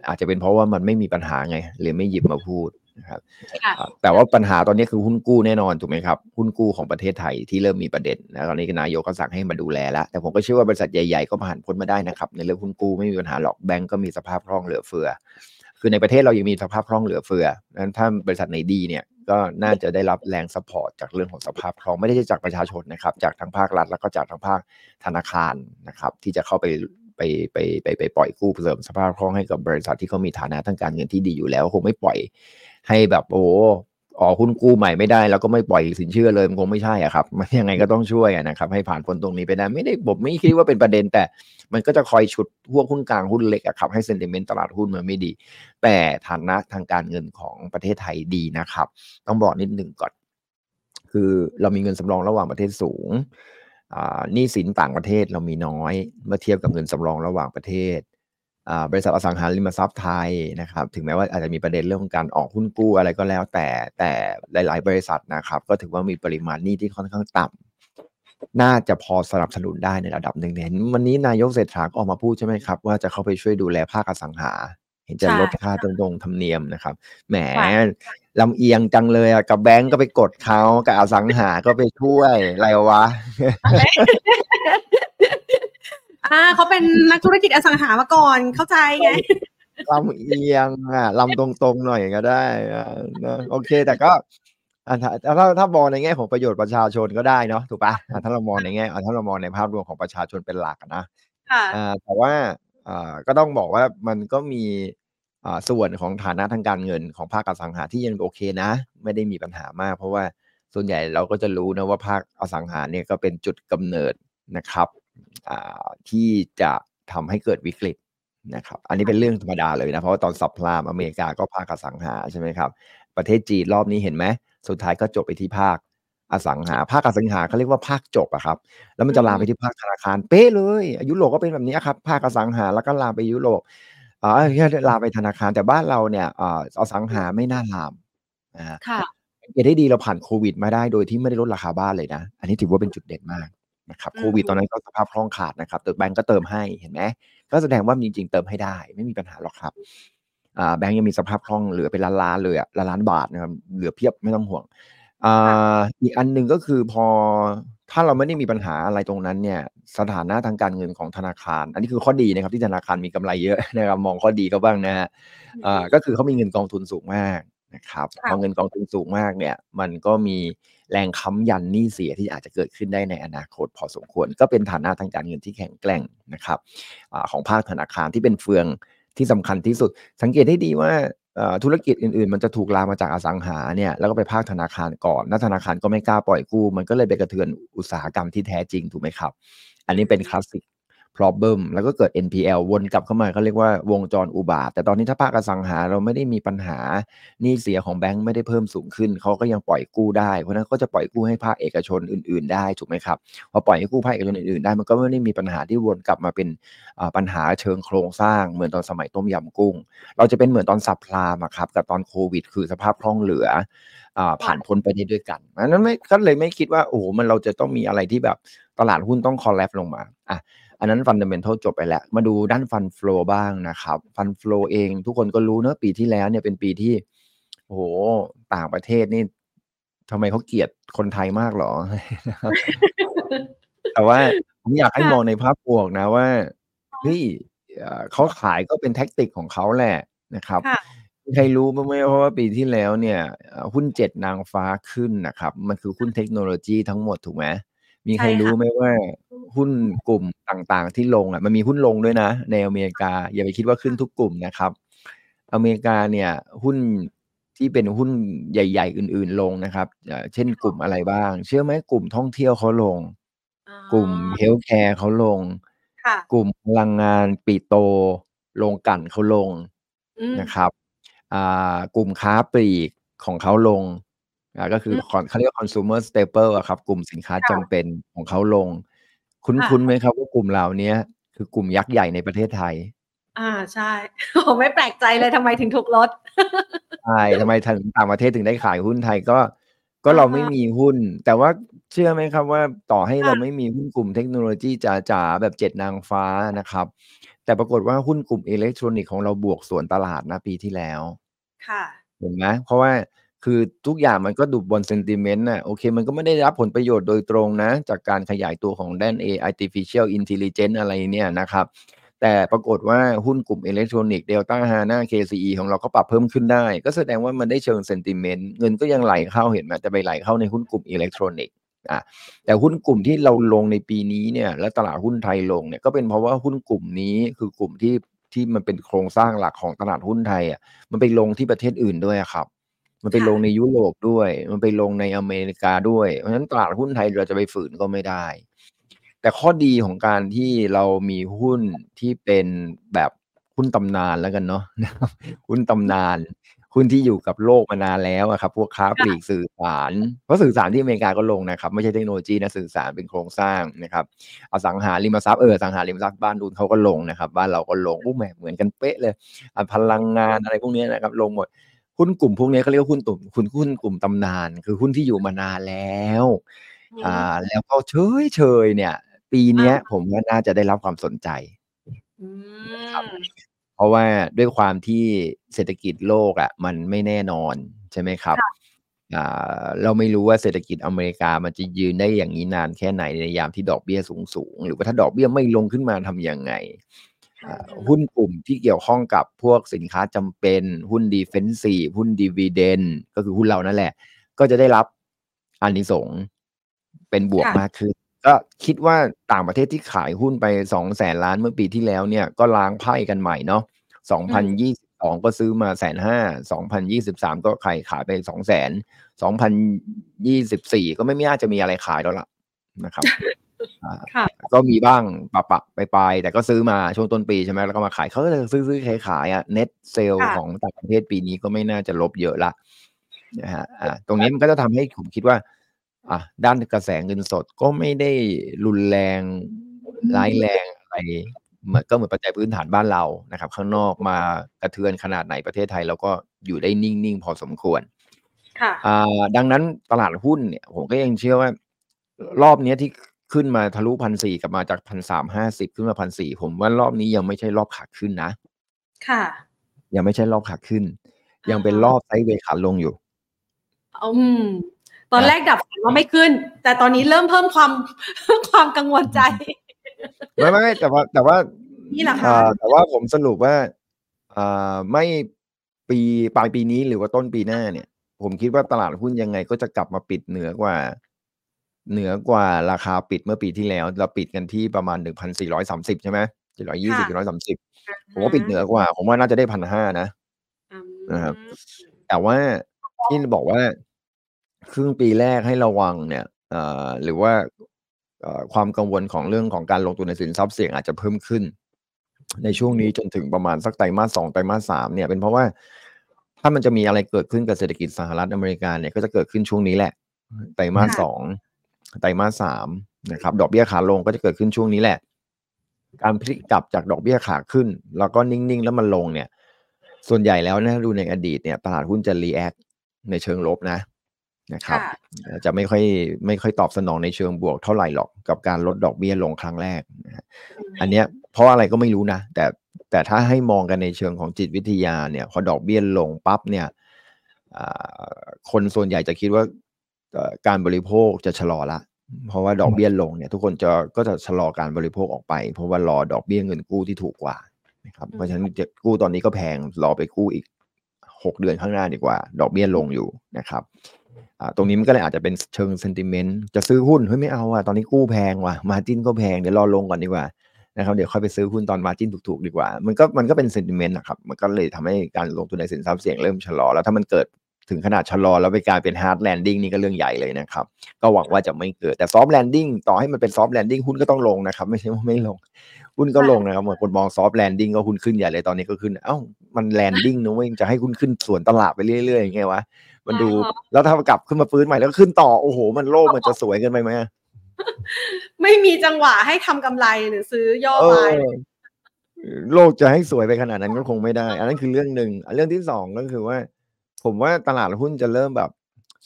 อาจจะเป็นเพราะว่ามันไม่มีปัญหาไงเลยไม่หยิบมาพูด นะครับแต่ว่าปัญหาตอนนี้คือหุ้นกู้แน่นอนถูกไหมครับ หุ้นกู้ของประเทศไทยที่เริ่มมีประเด็นนะตอนนี้นายกก็สั่งให้มาดูแลแล้ว แต่ผมก็เชื่อว่าบริษัทใหญ่ๆก็ผ่านพ้นมาได้นะครับ ในเรื่องหุ้นกู้ไม่มีปัญหาหรอกแบงก์ก็มีสภาพคล่องเหลือเฟือ คือในประเทศเรายังมีสภาพคล่องเหลือเฟือนั้นถ้าบริษัทไหนดีเนี่ยก็น่าจะได้รับแรง support จากเรื่องของสภาพคล่องไม่ได้จากประชาชนนะครับ จากทางภาครัฐแล้วก็จากทางภาคธนาคารนะครับ ที่จะเข้าไปไปไปไปไปปล่อยกู้เสริมสภาพคล่องให้กับบริษัทที่เขามีฐานะทางการเงินที่ดีอยู่แล้ว คงไม่ปล่อย ให้แบบโอ้ออกหุ้นกู้ใหม่ไม่ได้แล้วก็ไม่ปล่อยสินเชื่อเลยมันคงไม่ใช่อะครับมันยังไงก็ต้องช่วยนะครับ ให้ผ่านพ้นตรงนี้ไปได้ไม่ได้ผมไม่คิดว่าเป็นประเด็น แต่มันก็จะคอยฉุดพวกหุ้นกลางหุ้นเล็กอะครับให้เซนติเมนต์ตลาดหุ้นมันไม่ดี แต่ฐานะทางการเงินของประเทศไทยดีนะครับ ต้องบอกนิดหนึ่งก่อน คือเรามีเงินสำรองระหว่างประเทศสูงหนี้สินต่างประเทศเรามีน้อย เมื่อเทียบกับเงินสำรองระหว่างประเทศ บริษัทอสังหาริมทรัพย์ไทยนะครับ ถึงแม้ว่าอาจจะมีประเด็นเรื่องของการออกหุ้นกู้อะไรก็แล้ว แต่แต่หลาย ๆ บริษัทนะครับ ก็ถือว่ามีปริมาณหนี้ที่ค่อนข้างต่ำน่าจะพอสนับสนุนได้ในระดับหนึ่งเห็นวันนี้นายกเศรษฐาก็ออกมาพูดใช่ไหมครับ ว่าจะเข้าไปช่วยดูแลภาคอสังหา เห็นจะลดค่าตรงๆธรรมเนียมนะครับแหมลำเอียงจังเลยอะกับแบงก์ก็ไปกดเขากับอสังหาก็ไปช่วยอะไรวะ อ่าเขาเป็นนักธุรกิจอสังหามาก่อนเข้าใจไงลำเอียงอะลำตรงๆหน่อยก็ได้นะโอเค แต่ก็ถ้าถ้าถ้ามองในแง่ของประโยชน์ประชาชนก็ได้เนาะถูกปะถ้าเรามองในแง่ถ้าเรามองในภาพรวมของประชาชนเป็นหลักนะอ่าแต่ว่าอ่าก็ต้องบอกว่ามันก็มีอ่าส่วนของฐานะทางการเงินของภาคอสังหาที่ยังโอเคนะ ไม่ได้มีปัญหามาก เพราะว่าส่วนใหญ่เราก็จะรู้นะว่าภาคอสังหาเนี่ยก็เป็นจุดกำเนิดนะครับ ที่จะทำให้เกิดวิกฤตนะครับ อันนี้เป็นเรื่องธรรมดาเลยนะ เพราะว่าตอนสับพลามอเมริกาก็ภาคอสังหาใช่ไหมครับ ประเทศจีนรอบนี้เห็นไหม สุดท้ายก็จบไปที่ภาคอสังหา ภาคอสังหาเขาเรียกว่าภาคจบอะครับ แล้วมันจะลามไปที่ภาคธนาคาร เป๊ะเลย ยุโรปก็เป็นแบบนี้ครับ ภาคอสังหาแล้วก็ลามไปยุโรปอ๋อแค่ลามไปธนาคาร แต่บ้านเราเนี่ยออสังหาไม่น่าลามนะค่ะเกได้ดีเราผ่านโควิดมาได้โดยที่ไม่ได้ลดราคาบ้านเลยนะ อันนี้ถือว่าเป็นจุดเด่นมาก นะครับโควิดตอนนั้นก็สภาพคล่องขาดนะครับแต่แบงก์ก็เติมให้เห็นไหมก็แสดงว่าจริงๆเติมให้ได้ ไม่มีปัญหาหรอกครับอ่าแบงก์ยังมีสภาพคล่องเหลือเป็นล้านล้านเลยอะล้านล้านบาทนะครับเหลือเพียบไม่ต้องห่วงอ่าอีกอันหนึ่งก็คือพอถ้าเราไม่ได้มีปัญหาอะไรตรงนั้นเนี่ย สถานะทางการเงินของธนาคาร อันนี้คือข้อดีนะครับที่ธนาคารมีกำไรเยอะนะครับมองข้อดีก็บ้างนะฮะอ่าก็คือเขามีเงินกองทุนสูงมากนะครับพอเงินกองทุนสูงมากเนี่ย มันก็มี แรงค้ำยันหนี้เสียที่อาจจะเกิดขึ้นได้ในอนาคตพอสมควร ก็เป็นฐานะทางการเงินที่แข็งแกร่งนะครับอของภาคธนาคารที่เป็นเฟืองที่สำคัญที่สุด สังเกตให้ดีว่าธุรกิจอื่น ๆ มันจะถูกลามาจากอสังหาเนี่ยแล้วก็ไปภาคธนาคารก่อนนัธนาคารก็ไม่กล้าปล่อยกู้ มันก็เลยไปกระเทือนอุตสาหกรรมที่แท้จริงถูกไหมครับ อันนี้เป็นคลาสสิก problem แล้วก็เกิด NPL วนกลับเข้ามาเขาเรียกว่าวงจรอุบาท แต่ตอนนี้ถ้าภาคอสังหาเราไม่ได้มีปัญหาหนี้เสียของแบงก์ไม่ได้เพิ่มสูงขึ้น เขาก็ยังปล่อยกู้ได้ เพราะนั้นก็จะปล่อยกู้ให้ภาคเอกชนอื่น ๆ ได้ถูกไหมครับพอปล่อยให้กู้ภาคเอกชนอื่นๆได้มันก็ไม่ได้มีปัญหาที่วนกลับมาเป็นปัญหาเชิงโครงสร้างเหมือนตอนสมัยต้มยำกุ้ง เราจะเป็นเหมือนตอน subprime ครับกับตอนโควิด คือสภาพคล่องเหลือผ่านพ้นไปได้ด้วยกันนั้นไม่ก็เลยไม่คิดว่าโอ้โหมันเราจะต้องมีอะไรที่แบบตลาดหุ้นต้อง collapse ลงมาอะ อันนั้น fundamental จบไปแล้ว มาดูด้าน fund flow บ้างนะครับ fund flow เองทุกคนก็รู้เนอะปีที่แล้วเนี่ยเป็นปีที่โอ้โหต่างประเทศนี่ทำไมเขาเกลียดคนไทยมากหรอ แต่ว่าผมอยากให้มองในภาพบวกนะว่าเฮ้ยเขาขายก็เป็นแท็กติกของเขาแหละนะครับใครรู้ไหมเพราะว่าปีที่แล้วเนี่ย หุ้นเจ็ดนางฟ้าขึ้นนะครับ มันคือหุ้นเทคโนโลยีทั้งหมดถูกไหม มีใครรู้ไหมว่าหุ้นกลุ่มต่างๆ ที่ลงอะมันมีหุ้นลงด้วยนะ ในอเมริกา อย่าไปคิดว่าขึ้นทุกกลุ่มนะครับ อเมริกาเนี่ยหุ้นที่เป็นหุ้นใหญ่ ๆ อื่น ๆลงนะครับเช่นกลุ่มอะไรบ้าง เชื่อไหมกลุ่มท่องเที่ยวเขาลง กลุ่ม healthcare เขาลงกลุ่มพลังงานปิโตรโรงกลั่นเขาลงนะครับกลุ่มค้าปลีกของเขาลง ก็คือเขาเรียกว่า consumer staple อะครับ กลุ่มสินค้าจำเป็นของเขาลง คุ้นๆไหมครับว่ากลุ่มเหล่านี้คือกลุ่มยักษ์ใหญ่ในประเทศไทย อ่าใช่ผมไม่แปลกใจเลยทำไมถึงถูกลดใช่ทำไมถึงต่างประเทศถึงได้ขายหุ้นไทยก็ก็เราไม่มีหุ้น แต่ว่าเชื่อไหมครับว่าต่อให้เราไม่มีหุ้นกลุ่มเทคโนโลยีจ๋าๆแบบเจ็ดนางฟ้านะครับ แต่ปรากฏว่าหุ้นกลุ่มอิเล็กทรอนิกส์ของเราบวกส่วนตลาดนะปีที่แล้วค่ะเห็นไหมเพราะว่า คือทุกอย่างมันก็ดูบนเซนติเมนต์น่ะโอเค มันก็ไม่ได้รับผลประโยชน์โดยตรงนะ จากการขยายตัวของด้าน AI artificial intelligence อะไรเนี่ยนะครับ แต่ปรากฏว่าหุ้นกลุ่มอิเล็กทรอนิกส์เดลต้าฮาน่า KCE ของเราก็ปรับเพิ่มขึ้นได้ ก็แสดงว่ามันได้เชิง sentiment เงินก็ยังไหลเข้าเห็นไหมจะไปไหลเข้าในหุ้นกลุ่มอิเล็กทรอนิกส์อะแต่หุ้นกลุ่มที่เราลงในปีนี้เนี่ยและตลาดหุ้นไทยลงเนี่ยก็เป็นเพราะว่าหุ้นกลุ่มนี้คือกลุ่มที่ที่มันเป็นโครงสร้างหลักของตลาดหุ้นไทยอะมันไปลงที่ประเทศอื่นด้วยครับ มันไปลงในยุโรปด้วย มันไปลงในอเมริกาด้วย เพราะฉะนั้นตลาดหุ้นไทยเราจะไปฝืนก็ไม่ได้ แต่ข้อดีของการที่เรามีหุ้นที่เป็นแบบหุ้นตำนานแล้วกันเนาะนะครับหุ้นตำนานหุ้นที่อยู่กับโลกมานานแล้วอะครับ พวกค้าปลีกสื่อสาร เพราะสื่อสารที่อเมริกาก็ลงนะครับ ไม่ใช่เทคโนโลยีนะสื่อสารเป็นโครงสร้างนะครับอสังหาริมทรัพย์เอออสังหาริมทรัพย์บ้านดุนเขาก็ลงนะครับ บ้านเราก็ลงอู้แหมเหมือนกันเป๊ะเลยอะพลังงานอะไรพวกนี้นะครับ ลงหมด หุ้นกลุ่มพวกนี้เขาเรียกว่าหุ้นตุ่มคุณหุ้นกลุ่มตำนาน คือหุ้นที่อยู่มานานแล้ว อ่า แล้วก็เฉยเฉยๆเนี่ย ปีเนี้ย ผมว่าน่าจะได้รับความสนใจอืมเพราะว่าด้วยความที่เศรษฐกิจโลกอะ มันไม่แน่นอนใช่ไหมครับค่ะอ่าเราไม่รู้ว่าเศรษฐกิจอเมริกามันจะยืนได้อย่างนี้นานแค่ไหนในยามที่ดอกเบี้ยสูงสูงๆหรือว่าถ้าดอกเบี้ยไม่ลงขึ้นมาทำยังไงอ่า หุ้นกลุ่มที่เกี่ยวข้องกับพวกสินค้าจำเป็น หุ้นดีเฟนซีหุ้นดีว i เดนก็คือหุ้นเรานั่นแหละ ก็จะได้รับอานิสงส์เป็นบวกค่ะมากขึ้นก็คิดว่าต่างประเทศที่ขายหุ้นไปสองแสนล้านเมื่อปีที่แล้วเนี่ยก็ล้างไพ่กันใหม่เนาะสองพันยี่สิบสองก็ซื้อมาแสนห้าสองพันยี่สิบสามก็ขายขายไปสองแสนสองพันยี่สิบสี่ก็ไม่น่าจะมีอะไรขายแล้วล่ะนะครับอ่าค่ะ ก็มีบ้างปะปะไปไปๆแต่ก็ซื้อมาช่วงต้นปีใช่ไหมแล้วก็มาขายเขาก็จะซื้อซื้อขายขายอะเน็ตเซลค่ะของต่างประเทศปีนี้ก็ไม่น่าจะลบเยอะละนะฮะอ่าตรงนี้มันก็จะทำให้ผมคิดว่า อะด้านกระแสเงินสดก็ไม่ได้รุนแรงร้ายแรงอะไรเหมือนก็เหมือนปัจจัยพื้นฐานบ้านเรานะครับ ข้างนอกมากระเทือนขนาดไหนประเทศไทยเราก็อยู่ได้นิ่ง ๆ พอสมควร ค่ะอ่าดังนั้นตลาดหุ้นเนี่ย ผมก็ยังเชื่อว่า รอบเนี้ยที่ ขึ้นมาทะลุพันสี่กลับมาจากพันสามห้าสิบขึ้นมาพันสี่ผมว่ารอบนี้ยังไม่ใช่รอบขาขึ้นนะ ค่ะ ยังไม่ใช่รอบขาขึ้น ยังเป็นอ่าฮะรอบไซด์เวย์ขาลงอยู่อืมตอนแรกดับฝันว่าไม่ขึ้น แต่ตอนนี้เริ่มเพิ่มความความกังวลใจ ไม่ไม่ไม่แต่ว่า แต่ว่านี่แหละค่ะอ่าแต่ว่าผมสรุปว่าอ่าไม่ปีปลายปีนี้หรือว่าต้นปีหน้าเนี่ย ผมคิดว่าตลาดหุ้นยังไงก็จะกลับมาปิดเหนือกว่า เหนือกว่าราคาปิดเมื่อปีที่แล้ว เราปิดกันที่ประมาณหนึ่งพันสี่ร้อยสามสิบใช่ไหมสี่ร้อยยี่สิบค่ะสี่ร้อยสามสิบผมว่าปิดเหนือกว่า ผมว่าน่าจะได้พันห้านะอืมนะครับ แต่ว่าที่บอกว่า ครึ่งปีแรกให้ระวังเนี่ยเอ่อหรือว่าเอ่อความกังวลของเรื่องของการลงทุนในสินทรัพย์เสี่ยงอาจจะเพิ่มขึ้น ในช่วงนี้จนถึงประมาณสักไตรมาสสองไตรมาสสามเนี่ยเป็นเพราะว่าถ้ามันจะมีอะไรเกิดขึ้นกับเศรษฐกิจสหรัฐอเมริกาเนี่ยก็จะเกิดขึ้นช่วงนี้แหละไตรมาสค่ะสอง ไตรมาสสามนะครับดอกเบี้ยขาลงก็จะเกิดขึ้นช่วงนี้แหละ การพลิกกลับจากดอกเบี้ยขาขึ้น แล้วก็นิ่งๆ แล้วมันลงเนี่ย ส่วนใหญ่แล้วนะดูในอดีตเนี่ยตลาดหุ้นจะ react ในเชิงลบนะนะครับค่ะเอ่อจะไม่ค่อยไม่ค่อยตอบสนองในเชิงบวกเท่าไหร่หรอกกับการลดดอกเบี้ยลงครั้งแรกนะฮะอันเนี้ยเพราะอะไรก็ไม่รู้นะ แต่แต่ถ้าให้มองกันในเชิงของจิตวิทยาเนี่ย พอดอกเบี้ยลงปั๊บเนี่ยอ่าคนส่วนใหญ่จะคิดว่าเอ่อ การบริโภคจะชะลอละ เพราะว่าดอกเบี้ยลงเนี่ย ทุกคนจะก็จะชะลอการบริโภคออกไป เพราะว่ารอดอกเบี้ยเงินกู้ที่ถูกกว่านะครับอืมเพราะฉะนั้นจะกู้ตอนนี้ก็แพงรอไปกู้อีกหกเดือนข้างหน้าดีกว่า ดอกเบี้ยลงอยู่นะครับอ่าตรงนี้มันก็เลยอาจจะเป็นเชิงเซนติเมนต์จะซื้อหุ้นเฮ้ยไม่เอาอะตอนนี้กู้แพงว่ะมาจินก็แพงเดี๋ยวรอลงก่อนดีกว่านะครับเดี๋ยวค่อยไปซื้อหุ้นตอนมาจินถูกๆดีกว่า มันก็มันก็เป็นเซนติเมนต์นะครับ มันก็เลยทำให้การลงทุนในสินทรัพย์เสี่ยงเริ่มชะลอ แล้วถ้ามันเกิด ถึงขนาดชะลอแล้วไปกลายเป็น hard landing นี่ก็เรื่องใหญ่เลยนะครับ ก็หวังว่าจะไม่เกิดแต่ soft landing ต่อให้มันเป็น soft landing หุ้นก็ต้องลงนะครับ ไม่ใช่ว่าไม่ลง หุ้นก็ลงนะครับเหมือนคนมอง soft landing ก็หุ้นขึ้นใหญ่เลยตอนนี้ก็ขึ้น เอ้ามัน landing นะเว้ยจะให้หุ้นขึ้นสวนตลาดไปเรื่อยๆอย่างไงวะมันดูอ่าฮะแล้วถ้ากลับขึ้นมาฟื้นใหม่แล้วก็ขึ้นต่อโอ้โห มันโลกมันจะสวยเกินไปไหมอะไม่มีจังหวะให้ทำกำไรหรือซื้อย่อเอไปอโลกจะให้สวยไปขนาดนั้นก็คงไม่ได้ อันนั้นคือเรื่องหนึ่งเรื่องที่สองก็คือว่า ผมว่าตลาดหุ้นจะเริ่มแบบ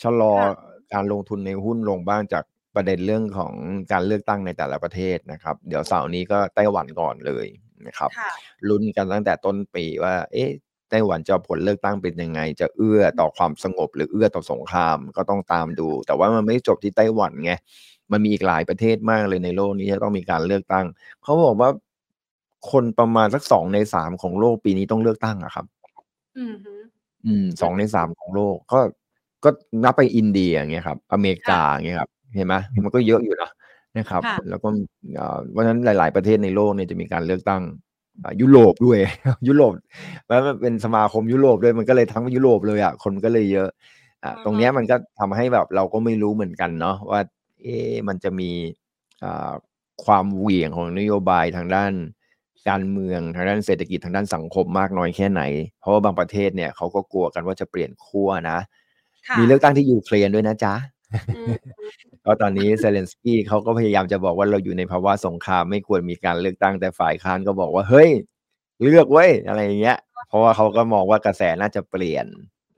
ชะลอค่ะการลงทุนในหุ้นลงบ้างจากประเด็นเรื่องของการเลือกตั้งในแต่ละประเทศนะครับ เดี๋ยวเสาร์นี้ก็ไต้หวันก่อนเลยนะครับค่ะลุ้นกันตั้งแต่ต้นปีว่า เอ๊ะไต้หวันจะผลเลือกตั้งเป็นยังไง จะเอื้อต่อความสงบหรือเอื้อต่อสงครามก็ต้องตามดู แต่ว่ามันไม่จบที่ไต้หวันไงมันมีอีกหลายประเทศมากเลยในโลกนี้ที่ต้องมีการเลือกตั้ง เขาบอกว่าคนประมาณสักสองในสามของโลกปีนี้ต้องเลือกตั้งอะครับ อืมฮึ อืมสองในสามของโลก ก็ก็นับไปอินเดียอย่างเงี้ยครับ อเมริกาอย่างเงี้ยครับ เห็นไหมมันก็เยอะอยู่นะนะครับค่ะแล้วก็เอ่อเพราะฉะนั้นหลาย ๆประเทศในโลกเนี่ยจะมีการเลือกตั้งอ่ายุโรปด้วย ยุโรปแล้วมันเป็นสมาคมยุโรปด้วยมันก็เลยทั้งยุโรปเลยอะคนก็เลยเยอะอ่าอือฮึตรงเนี้ยมันก็ทำให้แบบเราก็ไม่รู้เหมือนกันเนาะว่า เอ๊ะมันจะมีอ่าความเหวี่ยงของนโยบายทางด้าน การเมืองทางด้านเศรษฐกิจทางด้านสังคมมากน้อยแค่ไหน เพราะว่าบางประเทศเนี่ยเขาก็กลัวกันว่าจะเปลี่ยนขั้วนะค่ะมีเลือกตั้งที่ยูเครนด้วยนะจ๊ะอืมเพราะตอนนี้เซเลนสกี้เขาก็พยายามจะบอกว่าเราอยู่ในภาวะสงครามไม่ควรมีการเลือกตั้งแต่ฝ่ายค้านก็บอกว่าเฮ้ย เลือกเว้ยอะไรอย่างเงี้ย เพราะว่าเขาก็มองว่ากระแสน่าจะเปลี่ยน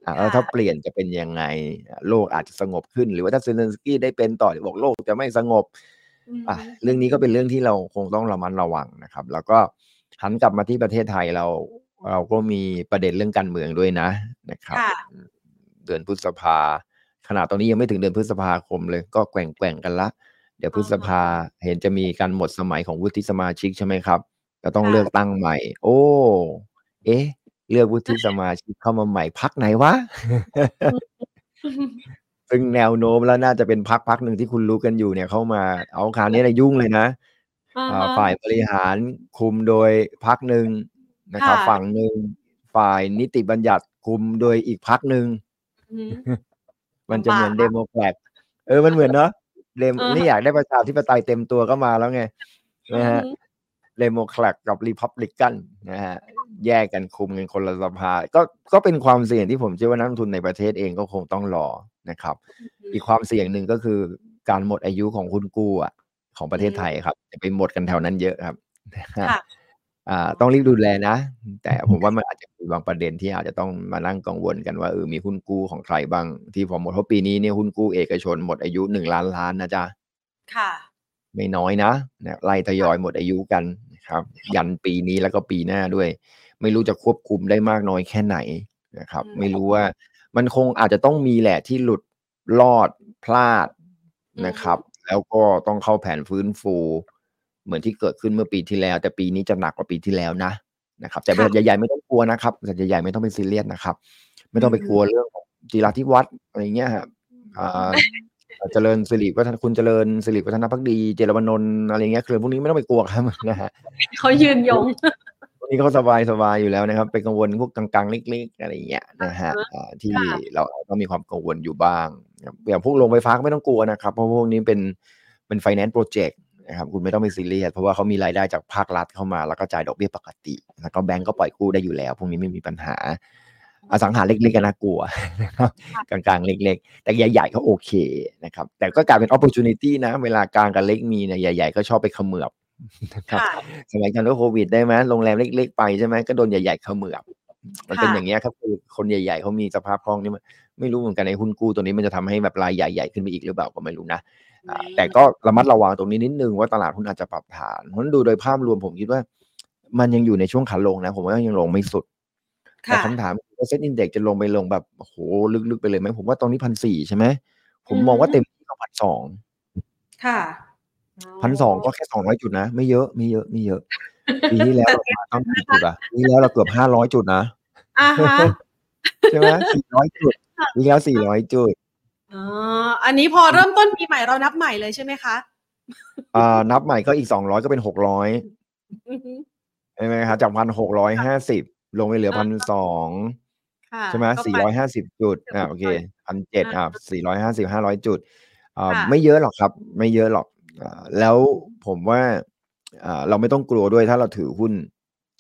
อะแล้วถ้าเปลี่ยนจะเป็นยังไงอะโลกอาจจะสงบขึ้น หรือว่าถ้าเซเลนสกี้ได้เป็นต่อบอกโลกจะไม่สงบอะเรื่องนี้ก็เป็นเรื่องที่เราคงต้องระมัดระวังนะครับ แล้วก็ หันกลับมาที่ประเทศไทยเรา เราก็มีประเด็นเรื่องการเมืองด้วยนะนะครับค่ะเดือนพฤษภาขนาดตอนนี้ยังไม่ถึงเดือนพฤษภาคมเลย ก็แกว่งแกว่งๆกันละ เดี๋ยวพฤษภาเห็นจะมีการหมดสมัยของวุฒิสมาชิกใช่ไหมครับจะต้องค่ะเลือกตั้งใหม่ โอ้ เอ๊ะ เลือกวุฒิสมาชิกเข้ามาใหม่พักไหนวะซึ่งแนวโน้มแล้วน่าจะเป็นพรรคพรรคหนึ่งที่คุณรู้กันอยู่เนี่ยเข้ามา เอาคราวนี้นะยุ่งเลยนะอ่าอ่าฮะ ฝ่ายบริหารคุมโดยพรรคหนึ่งนะครับค่ะฝั่งหนึ่งฝ่ายนิติบัญญัติคุมโดยอีกพรรคหนึ่งอืมมันจะเหมือนลำบากเดโมแครตเออมันเหมือนเนาะเดมอ่าฮะนี่อยากได้ประชาธิปไตยเต็มตัวก็มาแล้วไงนะฮะอืมเดโมแครตกับรีพับลิกันนะฮะแยกกันคุมกันคนละสภาก็ก็เป็นความเสี่ยงที่ผมเชื่อว่านักลงทุนในประเทศเองก็คงต้องรอนะครับ อีกความเสี่ยงหนึ่งก็คือการหมดอายุของหุ้นกู้อะ ของประเทศไทยครับจะไปหมดกันแถวนั้นเยอะครับค่ะอ่าต้องรีบดูแลนะ แต่ผมว่ามันอาจจะมีบางประเด็นที่อาจจะต้องมานั่งกังวลกันว่าเออมีหุ้นกู้ของใครบ้างที่พอหมดเพราะปีนี้เนี่ยหุ้นกู้เอกชนหมดอายุหนึ่งล้านล้านนะจ๊ะค่ะไม่น้อยนะนะไล่ทยอยหมดอายุกันนะครับ ยันปีนี้แล้วก็ปีหน้าด้วย ไม่รู้จะควบคุมได้มากน้อยแค่ไหนนะครับอืมไม่รู้ว่ามันคงอาจจะต้องมีแหละที่หลุดรอดพลาดนะครับ แล้วก็ต้องเข้าแผนฟื้นฟู เหมือนที่เกิดขึ้นเมื่อปีที่แล้ว แต่ปีนี้จะหนักกว่าปีที่แล้วนะนะครับ แต่บริษัทใหญ่ๆไม่ต้องกลัวนะครับบริษัทใหญ่ๆไม่ต้องเป็นซีเรียสนะครับ ไม่ต้องไปกลัวเรื่องของจีราธิวัฒน์อะไรเงี้ยฮะอ่าเจริญสิริวัฒนคุณเจริญสิริวัฒนพักดี เจรวนนท์อะไรเงี้ยคือพวกนี้ไม่ต้องไปกลัวครับนะฮะเขายืนยงพวกนี้เขาสบายสบายอยู่แล้วนะครับไปกังวลพวกกลางๆเล็กๆอะไรเงี้ยนะฮะอ่าที่ค่ะเราต้องมีความกังวลอยู่บ้างนะครับ อย่างพวกโรงไฟฟ้าก็ไม่ต้องกลัวนะครับ เพราะพวกนี้เป็นเป็น finance project นะครับคุณไม่ต้องไปซีเรียสเพราะว่าเขามีรายได้จากภาครัฐเข้ามา แล้วก็จ่ายดอกเบี้ยปกติ แล้วก็แบงก์ก็ปล่อยกู้ได้อยู่แล้ว พวกนี้ไม่มีปัญหา อสังหาเล็กๆก็น่ากลัวนะครับกลางๆ เล็ก ๆ แต่ใหญ่ๆเขาโอเคนะครับ แต่ก็กลายเป็น opportunity นะ เวลากลางกับเล็กมีเนี่ยใหญ่ ๆ ก็ชอบไปเขมือบนะครับค่ะสมัยการโควิดได้ไหมโรงแรมเล็ก ๆ ไปใช่ไหมก็โดนใหญ่ๆเขมือบมันเป็นค่ะอย่างเงี้ยครับคือคนใหญ่ ๆเขามีสภาพคล่องนี่มัน ไม่รู้เหมือนกันในหุ้นกู้ตัวนี้มันจะทำให้แบบรายใหญ่ๆขึ้นไปอีกหรือเปล่าก็ไม่รู้นะอ่าแต่ก็ระมัดระวังตรงนี้นิดนึงว่าตลาดหุ้นอาจจะปรับฐานเพราะฉะนั้นดูโดยภาพรวมผมคิดว่า มันยังอยู่ในช่วงขาลงนะ ผมว่ายังลงไม่สุดแต่ค่ะคำถามว่าเซ็ตอินเด็กจะลงไปลงแบบโอ้โหลึกๆไปเลยไหมผมว่าตรงนี้พันสี่ใช่ไหมผมมองว่าอือฮึเต็มที่ก็พันสองค่ะพันสองก็แค่สองร้อยจุดนะ ไม่เยอะไม่เยอะไม่เยอะปีที่แล้วเรามาต้องกี่จุดอะปีที่แล้วเราเกือบห้าร้อยจุดนะอ่าฮะใช่ไหมสี่ร้อยจุด ปีที่แล้วสี่ร้อยจุดอ๋ออันนี้พอเริ่มต้นปีใหม่เรานับใหม่เลยใช่ไหมคะอ่านับใหม่ก็อีกสองร้อยก็เป็นหกร้อยอือฮึใช่ไหมครับจากพันหกร้อยห้าสิบลงไปเหลือพันสองค่ะใช่ไหมก็สี่ไปร้อยห้าสิบจุดอ่าโอเคพันเจ็ดอ่าอ่าสี่ร้อยห้าสิบห้าร้อยจุดอ่าค่ะไม่เยอะหรอกครับ ไม่เยอะหรอกอ่าแล้วผมว่าอ่าเราไม่ต้องกลัวด้วยถ้าเราถือหุ้น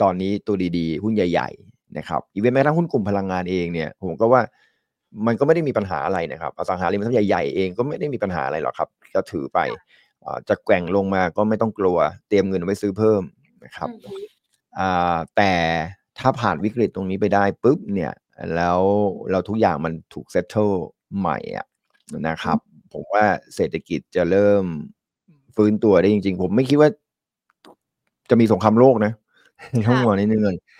ตอนนี้ตัวดีๆ หุ้นใหญ่ ๆ นะครับอีเวนต์แม้กระทั่งหุ้นกลุ่มพลังงานเองเนี่ย ผมก็ว่า มันก็ไม่ได้มีปัญหาอะไรนะครับอสังหาริมทรัพย์ใหญ่ๆเองก็ไม่ได้มีปัญหาอะไรหรอกครับ ก็ถือไปอ่าจะแกว่งลงมาก็ไม่ต้องกลัว เตรียมเงินไว้ซื้อเพิ่มนะครับอือฮึอ่าแต่ถ้าผ่านวิกฤตตรงนี้ไปได้ปุ๊บเนี่ยแล้วเราทุกอย่างมันถูกเซตเทิลใหม่อะนะครับ ผมว่าเศรษฐกิจจะเริ่มฟื้นตัวได้จริง ๆ ผมไม่คิดว่าจะมีสงครามโลกนะต้องมองนิดนึงก่อนอ่า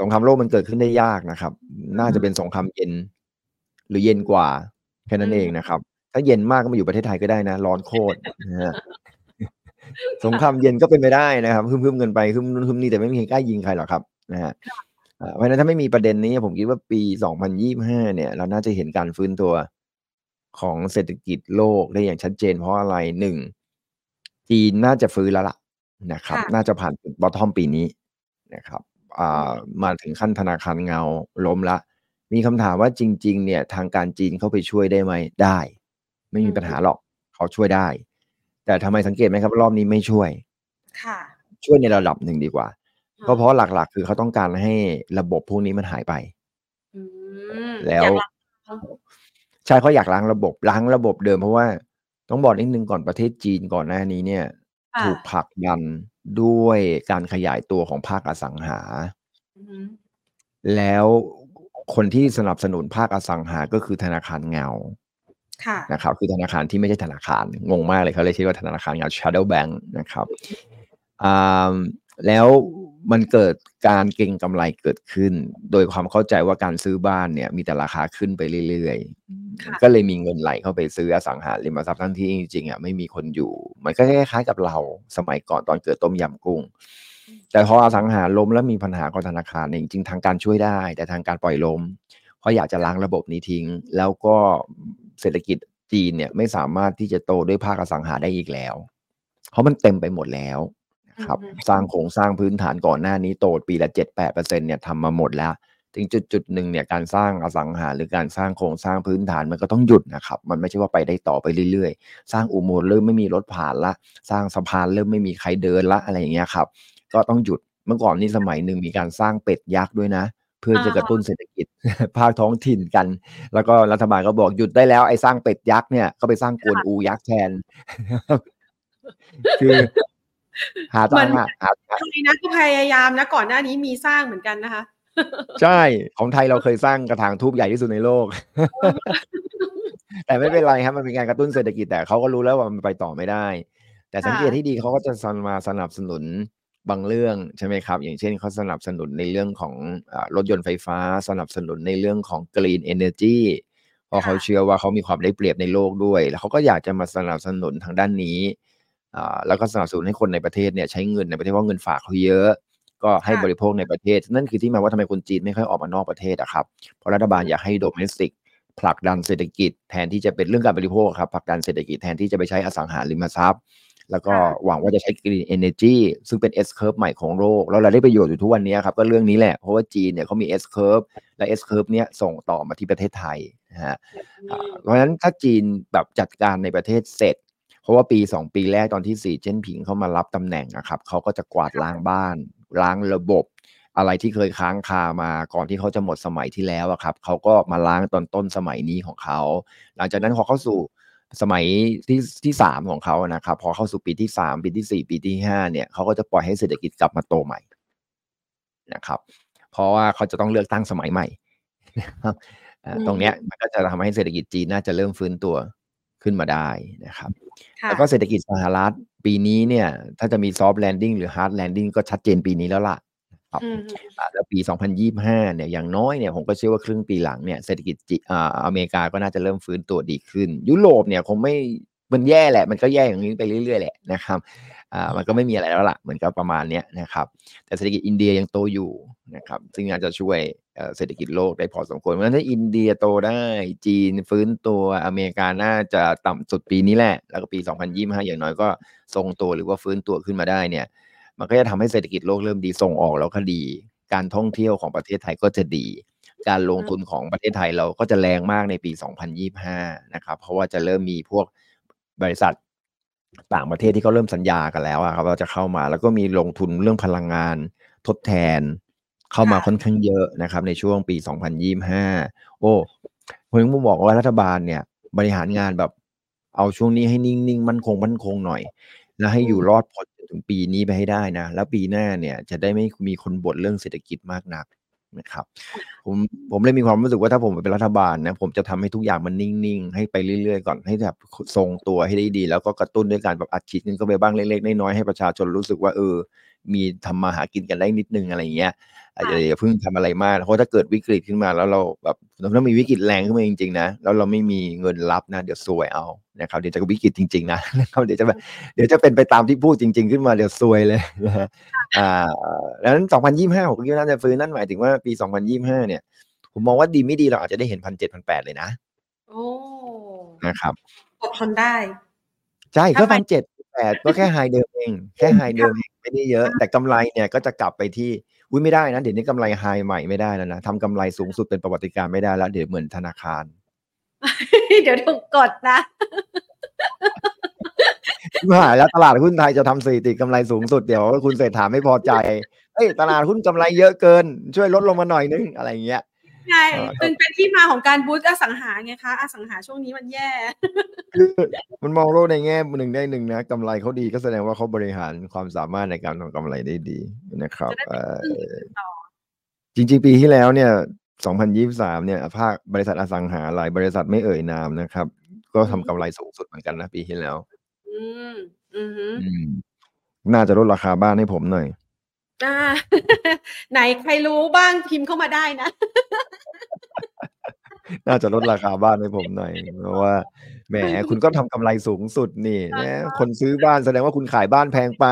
สงครามโลกมันเกิดขึ้นได้ยากนะครับ น่าจะเป็นสงครามเย็น หรือเย็นกว่า แค่นั้นเองนะครับ ถ้าเย็นมากก็มาอยู่ประเทศไทยก็ได้นะ ร้อนโคตรนะฮะสงครามเย็นก็เป็นไปได้นะครับฮึ่มๆกันไปฮึ่มนู่นฮึ่มนี่แต่ไม่มีใครกล้ายิงใครหรอกครับนะฮะอ่าเพราะฉะนั้นถ้าไม่มีประเด็นนี้ ผมคิดว่าปี 2025 เนี่ย เราน่าจะเห็นการฟื้นตัวของเศรษฐกิจโลกได้อย่างชัดเจน เพราะอะไรหนึ่งจีนน่าจะฟื้นแล้วล่ะนะครับค่ะน่าจะผ่านจุดบอททอมปีนี้นะครับอ่า มาถึงขั้นธนาคารเงาล้มละ มีคำถามว่าจริง ๆ เนี่ยทางการจีนเข้าไปช่วยได้ไหมได้ ไม่มีปัญหาหรอกเขาช่วยได้ แต่ทำไมสังเกตไหมครับ รอบนี้ไม่ช่วยค่ะช่วยในระดับหนึ่งดีกว่า ก็เพราะหลักๆ คือเขาต้องการให้ระบบพวกนี้มันหายไปอืมแล้วอยากล้างใช่เขาอยากล้างระบบล้างระบบเดิมเพราะว่าต้องบอกนิดนึงก่อนประเทศจีนก่อนหน้านี้เนี่ยค่ะถูกผลักดัน ด้วยการขยายตัวของภาคอสังหาอืมแล้วคนที่สนับสนุนภาคอสังหาก็คือธนาคารเงาค่ะนะครับคือธนาคารที่ไม่ใช่ธนาคารงงมากเลยเขาเลยชื่อว่าธนาคารเงา shadow bank นะครับอ่าแล้วมันเกิดการเก็งกำไรเกิดขึ้น โดยความเข้าใจว่าการซื้อบ้านเนี่ย มีแต่ราคาขึ้นไปเรื่อยค่ะๆ ก็เลยมีเงินไหลเข้าไปซื้ออสังหาริมทรัพย์ทั้งที่จริงๆอะไม่มีคนอยู่ มันก็คล้ายๆกับเราสมัยก่อนตอนเกิดต้มยำกุ้ง แต่พออสังหาล้มแล้วมีปัญหากับธนาคารเนี่ยจริงๆทางการช่วยได้ แต่ทางการปล่อยล้มเพราะอยากจะล้างระบบนี้ทิ้ง แล้วก็เศรษฐกิจจีนเนี่ยไม่สามารถที่จะโตด้วยภาคอสังหาได้อีกแล้ว เพราะมันเต็มไปหมดแล้วนะครับอือฮึสร้างโครงสร้างพื้นฐานก่อนหน้านี้โตปีละเจ็ดแปดเปอร์เซ็นเนี่ยทำมาหมดแล้ว ถึงจุดจุดหนึ่งเนี่ยการสร้างอสังหาหรือการสร้างโครงสร้างพื้นฐานมันก็ต้องหยุดนะครับ มันไม่ใช่ว่าไปได้ต่อไปเรื่อยๆ สร้างอุโมงค์เริ่มไม่มีรถผ่านละ สร้างสะพานเริ่มไม่มีใครเดินละอะไรอย่างเงี้ยครับ ก็ต้องหยุดเมื่อก่อนนี่สมัยหนึ่งมีการสร้างเป็ดยักษ์ด้วยนะ เพื่อจะกระตุ้นเศรษฐกิจภาคท้องถิ่นกัน แล้วก็รัฐบาลก็บอกหยุดได้แล้วไอ้สร้างเป็ดยักษ์เนี่ยก็ไปสร้างกวนอูยักษ์แทนคือหาตังค์หาหาไทยนะก็พยายามนะก่อนหน้านี้มีสร้างเหมือนกันนะคะ ใช่ของไทยเราเคยสร้างกระถางทูบใหญ่ที่สุดในโลก แต่ไม่เป็นไรครับมันเป็นการกระตุ้นเศรษฐกิจแต่เขาก็รู้แล้วว่ามันไปต่อไม่ได้ แต่สังเกตที่ดีเขาก็จะมาสนับสนุนบางเรื่องใช่ไหมครับ อย่างเช่นเขาสนับสนุนในเรื่องของรถยนต์ไฟฟ้า สนับสนุนในเรื่องของ Green Energy เพราะเขาเชื่อว่าเขามีความได้เปรียบในโลกด้วย แล้วเขาก็อยากจะมาสนับสนุนทางด้านนี้แล้วก็สนับสนุนให้คนในประเทศเนี่ยใช้เงินในประเทศเพราะเงินฝากเขาเยอะ ก็ให้บริโภคในประเทศ นั่นคือที่มาว่าทำไมคนจีนไม่ค่อยออกมานอกประเทศอะครับเพราะรัฐบาลอยากให้โดเมสติกผลักดันเศรษฐกิจแทนที่จะเป็นเรื่องการบริโภคครับผลักดันเศรษฐกิจแทนที่จะไปใช้อสังหาริมทรัพย์ แล้วก็หวังว่าจะใช้ Green Energy ซึ่งเป็น S curve ใหม่ของโลก แล้วเราได้ประโยชน์อยู่ทุกวันนี้ครับ ก็เรื่องนี้แหละ เพราะว่าจีนเนี่ยเขามี S curve และ S curve เนี้ยส่งต่อมาที่ประเทศไทยนะฮะอ่าเพราะฉะนั้นถ้าจีนแบบจัดการในประเทศเสร็จ เพราะว่าปีสองปีแรกตอนที่สีเจิ้นผิงเข้ามารับตำแหน่งนะครับเขาก็จะกวาดล้างบ้าน ล้างระบบ อะไรที่เคยค้างคามาก่อนที่เขาจะหมดสมัยที่แล้วอะครับเขาก็มาล้างตอนต้นสมัยนี้ของเขา หลังจากนั้นพอเข้าสู่สมัยที่ที่สามของเขานะครับ พอเข้าสู่ปีที่สามปีที่สี่ปีที่ห้าเนี่ยเขาก็จะปล่อยให้เศรษฐกิจกลับมาโตใหม่นะครับ เพราะว่าเขาจะต้องเลือกตั้งสมัยใหม่นะครับอ่าอืมตรงเนี้ยมันก็จะทำให้เศรษฐกิจจีนน่าจะเริ่มฟื้นตัวขึ้นมาได้นะครับค่ะแล้วก็เศรษฐกิจสหรัฐ ปีนี้เนี่ย ถ้าจะมี soft landing หรือ hard landing ก็ชัดเจนปีนี้แล้วล่ะครับอืมอ่าแล้วปี 2025 เนี่ย อย่างน้อยเนี่ย ผมก็เชื่อว่าครึ่งปีหลังเนี่ย เศรษฐกิจจีอ่าอเมริกาก็น่าจะเริ่มฟื้นตัวดีขึ้น ยุโรปเนี่ยคงไม่ มันแย่แหละ มันก็แย่อย่างนี้ไปเรื่อยๆ แหละนะครับ อ่า มันก็ไม่มีอะไรแล้วล่ะ เหมือนกับประมาณเนี้ยนะครับ แต่เศรษฐกิจอินเดียยังโตอยู่นะครับ ซึ่งอาจจะช่วย เศรษฐกิจโลกได้พอสมควรเพราะฉะนั้นอินเดียโตได้จีนฟื้นตัวอเมริกาน่าจะต่ำสุดปีนี้แหละ แล้วก็ปี 2025 อย่างน้อยก็ทรงตัวหรือว่าฟื้นตัวขึ้นมาได้เนี่ย มันก็จะทำให้เศรษฐกิจโลกเริ่มดีส่งออกแล้วก็ดี การท่องเที่ยวของประเทศไทยก็จะดี การลงทุนของประเทศไทยเราก็จะแรงมากในปี 2025 นะครับ เพราะว่าจะเริ่มมีพวกบริษัทต่างประเทศที่เขาเริ่มสัญญากันแล้วครับเราจะเข้ามา แล้วก็มีลงทุนเรื่องพลังงานทดแทน เข้ามาค่ะค่อนข้างเยอะนะครับในช่วงปี 2025 โอ้ผมถึงบอกว่ารัฐบาลเนี่ย บริหารงานแบบเอาช่วงนี้ให้นิ่งๆ มั่นคงมั่นคงหน่อย แล้วให้อยู่รอดพ้นจนถึงปีนี้ไปให้ได้นะ แล้วปีหน้าเนี่ยจะได้ไม่มีคนบ่นเรื่องเศรษฐกิจมากนักนะครับผมผมเลยมีความรู้สึกว่าถ้าผมเป็นรัฐบาลนะผมจะทำให้ทุกอย่างมันนิ่งๆ ให้ไปเรื่อยๆ ก่อนให้แบบทรงตัวให้ได้ดี แล้วก็กระตุ้นด้วยการแบบอัดฉีดเงินเข้าไปบ้างเล็กๆน้อยๆให้ประชาชนรู้สึกว่าเออ มีทำมาหากินกันได้นิดนึงอะไรอย่างเงี้ย อาจจะอย่าเพิ่งทำอะไรมากเพราะถ้าเกิดวิกฤตขึ้นมา แล้วเราแบบถ้ามีวิกฤตแรงขึ้นมาจริงๆนะแล้วเราไม่มีเงินรับนะ เดี๋ยวซวยเอานะครับเดี๋ยวจะวิกฤตจริงๆนะนะครับเดี๋ยวจะแบบเดี๋ยวจะเป็นไปตามที่พูดจริง ๆ ขึ้นมาเดี๋ยวซวยเลยนะฮะอ่าดังนั้น 2025ผมคิดว่าน่าจะฟื้นนั่นหมายถึงว่าปี 2025 เนี่ย ผมมองว่าดีไม่ดีเราอาจจะได้เห็นพันเจ็ดพันแปดเลยนะโอ้นะครับอดทนได้ใช่ก็ถ้าไปพันเจ็ดแปดก็แค่ไฮเดิมเอง แค่ไฮเดิมเองไม่ได้เยอะ แต่กำไรเนี่ยก็จะกลับไปที่ อุ๊ยไม่ได้นะเดี๋ยวนี้กำไรไฮใหม่ไม่ได้แล้วนะทำกำไรสูงสุดเป็นประวัติการณ์ไม่ได้แล้ว เดี๋ยวเหมือนธนาคาร เดี๋ยวถูกกดนะชิบหายแล้วตลาดหุ้นไทยจะทำสถิติกำไรสูงสุดเดี๋ยวคุณเศรษฐาไม่พอใจเอ้ยตลาดหุ้นกำไรเยอะเกิน ช่วยลดลงมาหน่อยนึงอะไรอย่างเงี้ย ไงเออจึงเป็นที่มาของการบูสต์อสังหาไงคะอสังหาช่วงนี้มันแย่คือมันมองโลกในแง่หนึ่งได้หนึ่งนะกำไรเขาดีก็แสดงว่าเขาบริหารความสามารถในการทำกำไรได้ดีนะครับจะได้เอ่เป็นอพึ่งต่อจริงๆ ปีที่แล้วเนี่ย 2023 เนี่ยภาคบริษัทอสังหาหลายบริษัทไม่เอ่ยนามนะครับ ก็ทำกำไรสูงสุดเหมือนกันนะปีที่แล้ว อืม อือหืออืมน่าจะลดราคาบ้านให้ผมหน่อย อ่าไหนใครรู้บ้างพิมพ์เข้ามาได้นะ น่าจะลดราคาบ้านให้ผมหน่อยเพราะว่าแหมคุณก็ทำกำไรสูงสุดนี่อ่านะฮะคนซื้อบ้านแสดงว่าคุณขายบ้านแพงไป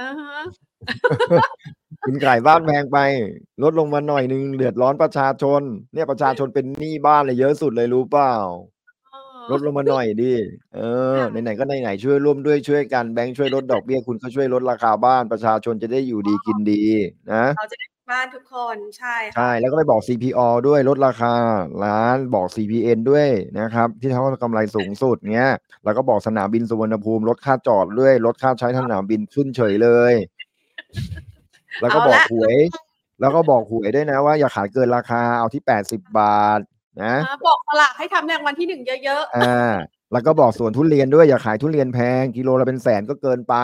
อ่าฮะคุณขายบ้านแพงไป ลดลงมาหน่อยนึงเดือดร้อนประชาชน เนี่ยประชาชนเป็นหนี้บ้านเลยเยอะสุดเลยรู้เปล่าเออ ลดลงมาหน่อยดิเออค่ะไหนๆก็ไหนๆช่วยร่วมด้วยช่วยกันแบงค์ช่วยลดดอกเบี้ยคุณก็ช่วยลดราคาบ้านประชาชนจะได้อยู่ดีกินดี นะเราจะได้บ้านทุกคนใช่ค่ะใช่แล้วก็ไปบอก CPO ด้วยลดราคาร้านบอก CPN ด้วยนะครับ ที่เขากำไรสูงสุดเงี้ยแล้วก็บอกสนามบินสุวรรณภูมิลดค่าจอดด้วยลดค่าใช้สนามบินขึ้นเฉยเลย แล้วก็บอกหวยแล้วก็บอกหวยด้วยนะว่าอย่าขายเกินราคาเอาที่แปดสิบบาท นะอ่าบอกตลาดให้ทำในวันที่หนึ่งเยอะอ่าแล้วก็บอกสวนทุเรียนด้วยอย่าขายทุเรียนแพง กิโลละเป็นแสนก็เกินไป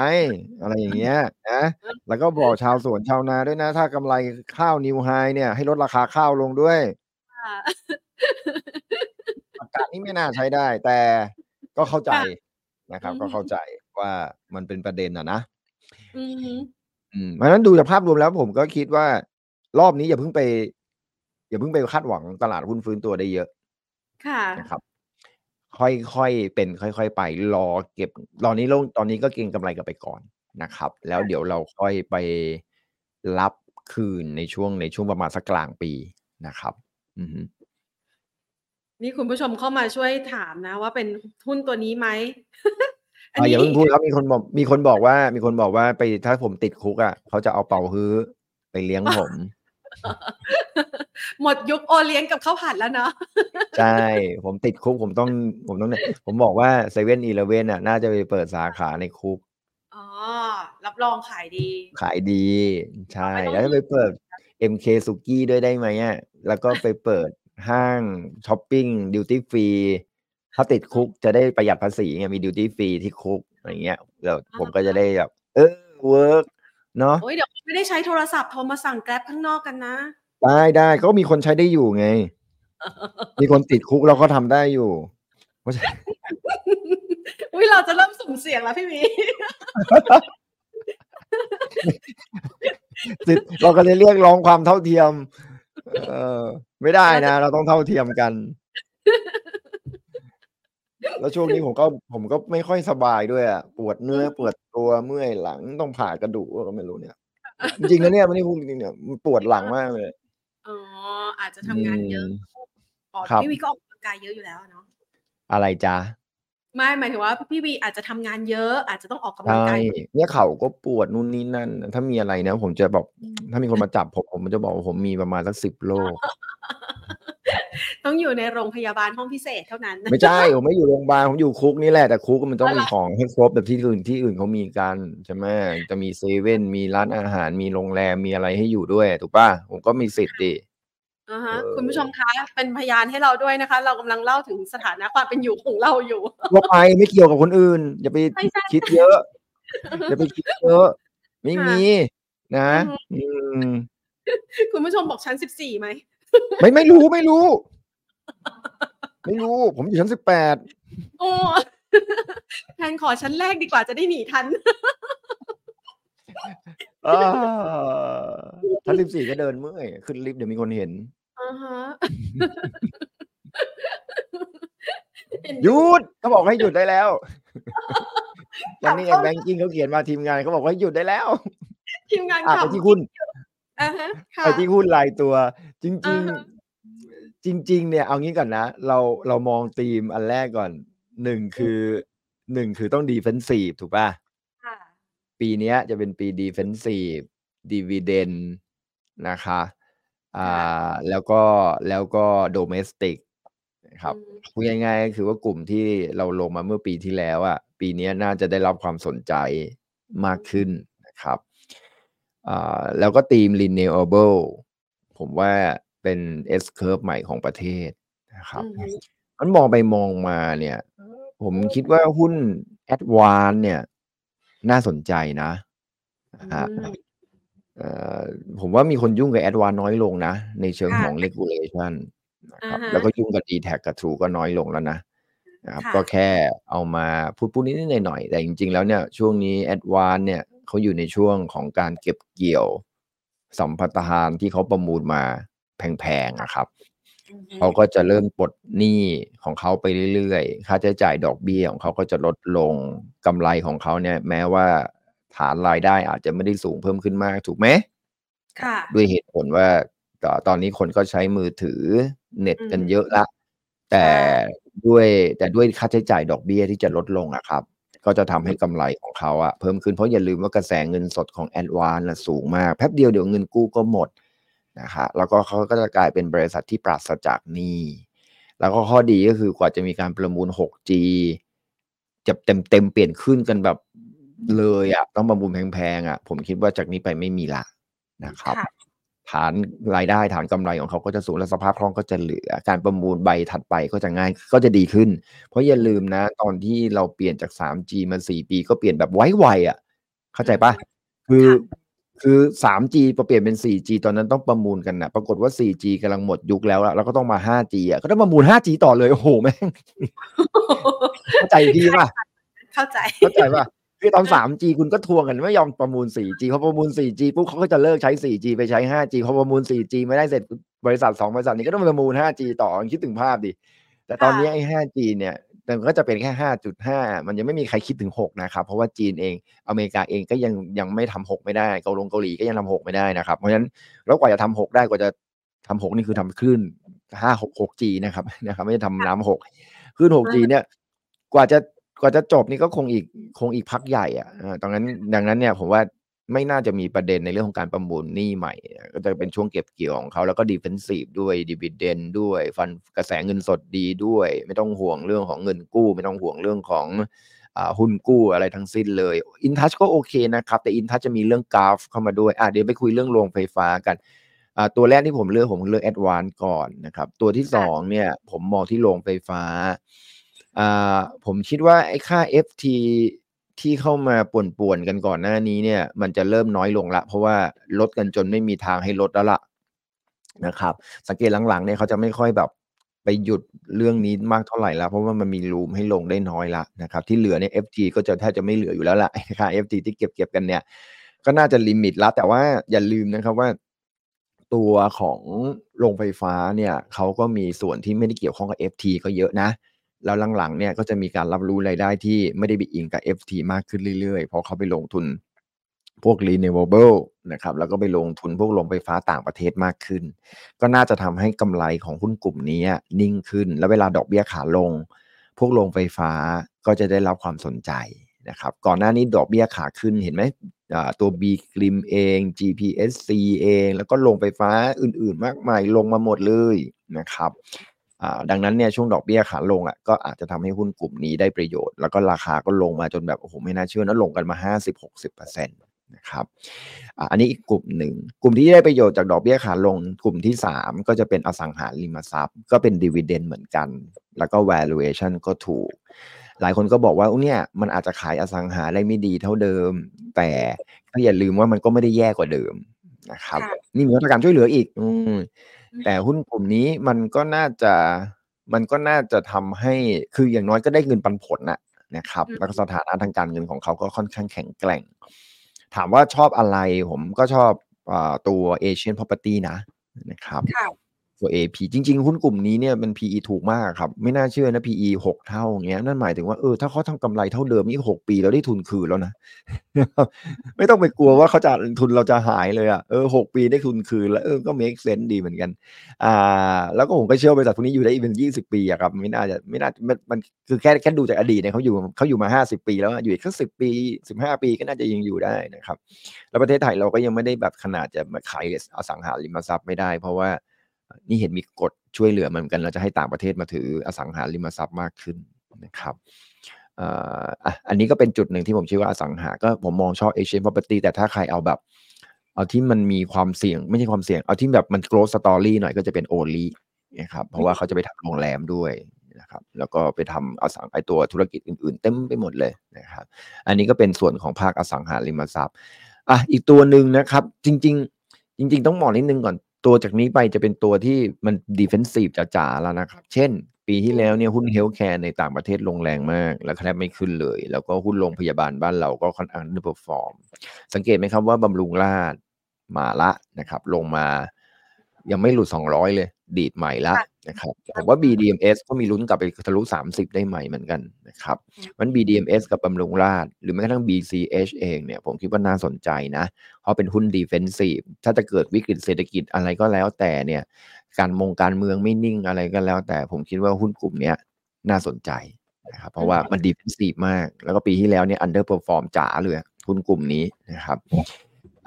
อะไรอย่างเงี้ยนะแล้วก็บอกชาวสวนชาวนาด้วยนะ ถ้ากำไรข้าวนิวไฮเนี่ยให้ลดราคาข้าวลงด้วยๆค่ะอากาศนี่ไม่น่าใช้ได้ แต่ก็เข้าใจค่ะนะครับอืมก็เข้าใจว่ามันเป็นประเด็นอะนะอือหืออืมเพราะฉะนั้นดูจากภาพรวมแล้วผมก็คิดว่ารอบนี้อย่าเพิ่งไป อย่าเพิ่งไปคาดหวังตลาดหุ้นฟื้นตัวได้เยอะค่ะนะครับ ค่อยๆเป็นค่อย ๆ ไปรอเก็บ ตอนนี้ลงตอนนี้ก็เก็งกำไรกันไปก่อนนะครับ แล้วเดี๋ยวเราค่อยไปรับคืนในช่วงในช่วงประมาณสักกลางปีนะครับ อือฮึนี่คุณผู้ชมเข้ามาช่วยถามนะ ว่าเป็นหุ้นตัวนี้ไหมอันอ่าอนี้ย่าเพิ่งพูดครับมีคนบอกมีคนบอกว่า มีคนบอกว่าไปถ้าผมติดคุกอะเขาจะเอาเป่าฮื้อไปเลี้ยงผม หมดยุคโอเลี้ยงกับข้าวผัดแล้วเนาะใช่ ผมติดคุกผมต้องผมต้องผมบอกว่าเซเว่นอีเลเว่นอะ น่าจะไปเปิดสาขาในคุกอ๋อรับรองขายดี ขายดี ใช่ไม่ต้องแล้วจะไปเปิด MK สุกี้ด้วยได้ไหมอะแล้วก็ไปเปิดห้างช้อปปิ้ง duty free ถ้าติดคุกจะได้ประหยัดภาษีไงมี duty free ที่คุกอะไรเงี้ยแล้วผมก็จะได้แบบเออ work เนาะโอ้ยเดี๋ยวไม่ได้ใช้โทรศัพท์โทรมาสั่งแกร็บข้างนอกกันนะ ได้ได้ก็มีคนใช้ได้อยู่ไง มีคนติดคุกแล้วก็ทำได้อยู่เพราะฉะนั้นอุ้ยเราจะเริ่มสุ่มเสี่ยงแล้วพี่หมีสิทธิ์เราก็เลยเรียกร้องความเท่าเทียม เออไม่ได้นะ เราต้องเท่าเทียมกัน แล้วช่วงนี้ผมก็ผมก็ไม่ค่อยสบายด้วยอะปวดเนื้อปวดตัวเมื่อยหลังต้องผ่ากระดูกก็ไม่รู้เนี่ย จริงๆนะเนี่ยไม่ได้พูดจริงๆเนี่ยมันปวดหลังมากเลยอ๋ออาจจะทำงานเยอะมอ๋อครับพี่วีก็ออกกำลังกายเยอะอยู่แล้วอะเนาะอะไรจ๊ะ ไม่หมายถึงว่าพี่วีอาจจะทำงานเยอะอาจจะต้องออกกำลังใช่กายเนี่ยเข่าก็ปวดนู่นนี่นั่น ถ้ามีอะไรนะผมจะบอก ถ้ามีคนมาจับผมผมจะบอกว่าผมมีประมาณสักสิบโรคต้องอยู่ในโรงพยาบาลห้องพิเศษเท่านั้น ไม่ใช่ผมไม่อยู่โรงพยาบาลผมอยู่คุกนี่แหละแต่คุกมันต้องอ๋อมีเหรอของให้ครบแบบที่อื่นที่อื่นเขามีกันใช่ไหมจะมีเซเว่นมีร้านอาหารมีโรงแรมมีอะไรให้อยู่ด้วยถูกป่ะผมก็มีสิทธิ์ดิ อ่าฮะเออคุณผู้ชมคะเป็นพยานให้เราด้วยนะคะ เรากำลังเล่าถึงสถานะความเป็นอยู่ของเราอยู่ทั่วไปไม่เกี่ยวกับคนอื่น อย่าไปไม่ใช่คิดเยอะ อย่าไปคิดเยอะ ไม่ค่ะมีนะอือฮึอืมคุณผู้ชมบอกชั้นสิบสี่ไหมไม่ไม่รู้ไม่รู้ ไม่รู้ ผมอยู่ชั้นสิบแปดโอ้แทนขอชั้นแรกดีกว่าจะได้หนีทัน ชั้นสิบสี่ก็เดินเมื่อย ขึ้นลิฟต์เดี๋ยวมีคนเห็นอ่าฮะหยุดเขาบอกให้หยุดได้แล้วกลัวันบนี้เข้าแบงกิ้งเขาเขียนมาทีมงานเขาบอกว่าให้หยุดได้แล้ว ทีมงานอะขัไปบที่หุ้นอ่าฮะค่ะไปที่หุ้นรายตัว จริงอ่าฮะๆจริง ๆ เนี่ยเอางี้ก่อนนะ เราเรามองธีมอันแรกก่อนหนึ่งคือหนึ่งคือต้องดีเฟนซีฟถูกป่ะค่ะ ปีเนี้ยจะเป็นปีดีเฟนซีฟดีว i เดนนะคะอ่าแล้วก็แล้วก็โดเมสติกนะครับพูดง่ายๆก็คือว่ากลุ่มที่เราลงมาเมื่อปีที่แล้วอะปีนี้น่าจะได้รับความสนใจมากขึ้นนะครับอ่าแล้วก็ทีม renewable ผมว่าเป็น S curve ใหม่ของประเทศนะครับมันมองไปมองมาเนี่ย ผมคิดว่าหุ้นแอดวานเนี่ย น่าสนใจนะฮะผมว่ามีคนยุ่งกับแอดวานน้อยลงนะ ในเชิงของ regulation นะครับแล้วก็ยุ่งกับ d t แทกับ True ก็น้อยลงแล้วนะนะครับก็แค่เอามาพูดพูดนิดๆหน่อยๆแต่จริง ๆ แล้วเนี่ยช่วงนี้แอดวานเนี่ยเขาอยู่ในช่วงของการเก็บเกี่ยวสัมปทานที่เขาประมูลมาแพงๆนะครับ เขาก็จะเริ่มปลดหนี้ของเขาไปเรื่อยๆ ค่าใช้จ่ายดอกเบี้ยของเขาก็จะลดลงกำไรของเขาเนี่ย แม้ว่าฐานรายได้อาจจะไม่ได้สูงเพิ่มขึ้นมากถูกไหมค่ะด้วยเหตุผลว่าตอนนี้คนก็ใช้มือถือเน็ตกันเยอะละ แต่ด้วยแต่ด้วยค่าใช้จ่ายดอกเบี้ยที่จะลดลงอะครับ ก็จะทำให้กำไรของเขาอะเพิ่มขึ้นเพราะอย่าลืมว่ากระแสเงินสดของแอดวานสูงมาก แป๊บเดียวเดี๋ยวเงินกู้ก็หมด นะครับแล้วก็เขาก็จะกลายเป็นบริษัทที่ปราศจากหนี้แล้วก็ข้อดีก็คือกว่าจะมีการประมูล 6G จะเต็มเต็มเปลี่ยนขึ้นกันแบบเลยอะ่ะต้องประมูลแพงๆอะ่ะ ผมคิดว่าจากนี้ไปไม่มีละนะครับ ฐานรายได้ฐานกำไรของเขาก็จะสูงและสภาพคล่องก็จะเหลือ การประมูลใบถัดไปก็จะง่ายก็จะดีขึ้น เพราะอย่าลืมนะ ตอนที่เราเปลี่ยนจาก 3G มา 4 ปีก็เปลี่ยนแบบไวๆอะ เข้าใจปะคือ คือ 3G พอเปลี่ยนเป็น 4G ตอนนั้นต้องประมูลกันนะปรากฏว่า 4G กำลังหมดยุคแล้วแล้วก็ต้องมา 5G อะก็ต้องประมูล 5G ต่อเลย โอ้โหแม่งเข้าใจพี่ป่ะ เข้าใจ เข้าใจป่ะคือตอน 3G คุณก็ทวงกันไม่ยอมประมูล 4G พอประมูล 4G ปุ๊บเขาก็จะเลิกใช้ 4G ไปใช้ 5G พอประมูล 4G ไม่ได้เสร็จบริษัท 2 บริษัทนี้ก็ต้องประมูล 5G ต่อคิดถึงภาพดิแต่ตอนนี้ไอ้ 5G เนี่ย แต่ก็จะเป็นแค่ห้าจุดห้ามันยังไม่มีใครคิดถึงหกนะครับ เพราะว่าจีนเองอเมริกาเองก็ยังยังไม่ทำหกไม่ได้ เกาหลงเกาหลีก็ยังทำหกไม่ได้นะครับ เพราะฉะนั้นแล้วกว่าจะทำหกได้กว่าจะทำหกนี่คือทำคลื่นห้าหกหกจีนะครับนะครับ ไม่ได้ทำน้ำหกคลื่นหกจีเนี่ยกว่าจะกว่าจะจบนี่ก็คงอีกคงอีกพักใหญ่อะตรงนั้นดังนั้นเนี่ยผมว่า ไม่น่าจะมีประเด็นในเรื่องของการประมูลหนี้ใหม่ ก็จะเป็นช่วงเก็บเกี่ยวของเขาแล้วก็ดีเฟนซีฟด้วยดีเวเดนด้วยฟันกระแสเงินสดดีด้วย ไม่ต้องห่วงเรื่องของเงินกู้ ไม่ต้องห่วงเรื่องของหุ้นกู้อะไรทั้งสิ้นเลยอินทัชก็โอเคนะครับ แต่อินทัชจะมีเรื่องกราฟเข้ามาด้วยอะเดี๋ยวไปคุยเรื่องโรงไฟฟ้ากันตัวแรกที่ผมเลือกผมเลือกแอดวานก่อนนะครับ ตัวที่สองเนี่ยผมมองที่โรงไฟฟ้าผมคิดว่าไอ้ค่า FT ที่เข้ามาป่วนๆกันก่อนหน้านี้เนี่ย มันจะเริ่มน้อยลงละ เพราะว่าลดกันจนไม่มีทางให้ลดแล้วล่ะนะครับ สังเกตหลังๆเนี่ยเขาจะไม่ค่อยแบบไปหยุดเรื่องนี้มากเท่าไหร่แล้วเพราะว่ามันมีรูมให้ลงได้น้อยละนะครับ ที่เหลือเนี่ย FT ก็จะแทบจะไม่เหลืออยู่แล้วล่ะค่า FT ที่เก็บเก็บกันเนี่ย ก็น่าจะลิมิตล้วแต่ว่าอย่าลืมนะครับว่าตัวของโรงไฟฟ้าเนี่ยเขาก็มีส่วนที่ไม่ได้เกี่ยวข้องกับ FT ก็เยอะนะ แล้วหลังๆเนี่ยก็จะมีการรับรู้รายได้ที่ไม่ได้ไปอิงกับ FT มากขึ้นเรื่อยๆ เพราะเขาไปลงทุนพวก renewable นะครับแล้วก็ไปลงทุนพวกโรงไฟฟ้าต่างประเทศมากขึ้น ก็น่าจะทำให้กำไรของหุ้นกลุ่มนี้นิ่งขึ้น แล้วเวลาดอกเบี้ยขาลง พวกโรงไฟฟ้าก็จะได้รับความสนใจนะครับก่อนหน้านี้ดอกเบี้ยขาขึ้นเห็นไหมตัว B กริมเอง GPSC เอง แล้วก็โรงไฟฟ้าอื่นๆ มากมายลงมาหมดเลยนะครับ ดังนั้นเนี่ยช่วงดอกเบี้ยขาลงอะก็อาจจะทำให้หุ้นกลุ่มนี้ได้ประโยชน์ แล้วก็ราคาก็ลงมาจนแบบโอ้โหไม่น่าเชื่อนะลงกันมา 50-60%นะครับอันนี้อีกกลุ่มหนึ่ง กลุ่มที่ได้ประโยชน์จากดอกเบี้ยขาลง กลุ่มที่ 3 ก็จะเป็นอสังหาริมทรัพย์ ก็เป็นดีเวเดนเหมือนกัน แล้วก็ valuation ก็ถูก หลายคนก็บอกว่าเนี่ยมันอาจจะขายอสังหาได้ไม่ดีเท่าเดิม แต่ก็อย่าลืมว่ามันก็ไม่ได้แย่กว่าเดิมนะครับ นี่มีมาตรการช่วยเหลืออีก อื แต่หุ้นกลุ่มนี้มันก็น่าจะมันก็น่าจะทำให้คืออย่างน้อยก็ได้เงินปันผลนะนะครับ แล้วก็สถานะทางการเงินของเขาก็ค่อนข้างแข็งแกร่ง ถามว่าชอบอะไรผมก็ชอบอตัว Asian Property นะนะครับ ตัว AP จริง ๆ หุ้นกลุ่มนี้เนี่ยมัน PE ถูกมากครับ ไม่น่าเชื่อนะ PE 6เท่าอย่างเงี้ยนั่นหมายถึงว่าเออถ้าเขาทำกำไรเท่าเดิมนี่6ปีแล้วได้ทุนคืนแล้วนะ ไม่ต้องไปกลัวว่าเขาจะทุนเราจะหายเลยอะเออ6ปีได้ทุนคืนแล้วเออก็ make sense ดีเหมือนกัน อ่า แล้วก็ผมก็เชื่อบริษัทพวกนี้อยู่ได้อีกเป็น20ปีอะครับไม่น่าจะไม่น่ามันมันคือแค่แค่ดูจากอดีตเนี่ยเขาอยู่เขาอยู่มา50ปี แล้วอยู่อีกสักสิบปี15ปีก็น่าจะยังอยู่ได้นะครับ แล้วประเทศไทยเราก็ยังไม่ได้แบบขนาดจะมาขายอสังหาริมทรัพย์ไม่ได้ เพราะว่า นี่เห็นมีกฎช่วยเหลือเหมือนกันเราจะให้ต่างประเทศมาถืออสังหาริมทรัพย์มากขึ้นนะครับอันนี้ก็เป็นจุดหนึ่งที่ผมเชื่อว่าอสังหา ก็ผมมองชอบ Asian property แต่ถ้าใครเอาแบบ เอาที่มันมีความเสี่ยง ไม่ใช่ความเสี่ยง เอาที่แบบมัน growth story หน่อยก็จะเป็นโอลีนะครับ เพราะว่าเขาจะไปทำโรงแรมด้วยนะครับ แล้วก็ไปทำอสังไอตัวธุรกิจอื่นๆ เต็มไปหมดเลยนะครับ อันนี้ก็เป็นส่วนของภาคอสังหาริมทรัพย์ อะ อีกตัวหนึ่งนะครับ จริง ๆ จริง ๆ ต้องบอกนิดนึงก่อน ตัวจากนี้ไปจะเป็นตัวที่มัน defensive จ๋าๆแล้วนะครับ เช่น ปีที่แล้วเนี่ยหุ้น healthcare ในต่างประเทศลงแรงมาก แล้วแทบไม่ขึ้นเลย แล้วก็หุ้นโรงพยาบาลบ้านเราก็ค่อนข้าง underperform สังเกตไหมครับว่าบำรุงราษฎร์มาละนะครับ ลงมา ยังไม่หลุด 200 เลย ดีดใหม่ละนะครับผมว่า BDMS ก็มีลุ้นกลับไปทะลุ 30 ได้ใหม่เหมือนกันนะครับมัน BDMS กับบำรุงราษฎร์ หรือแม้กระทั่ง BCH เองเนี่ยผมคิดว่าน่าสนใจนะ เพราะเป็นหุ้น defensive ถ้าจะเกิดวิกฤตเศรษฐกิจอะไรก็แล้วแต่เนี่ย การมงการเมืองไม่นิ่งอะไรก็แล้ว แต่ผมคิดว่าหุ้นกลุ่มนี้น่าสนใจนะครับเพราะว่ามัน defensive มาก แล้วก็ปีที่แล้วเนี่ย underperform จ๋าเลยหุ้นกลุ่มนี้นะครับ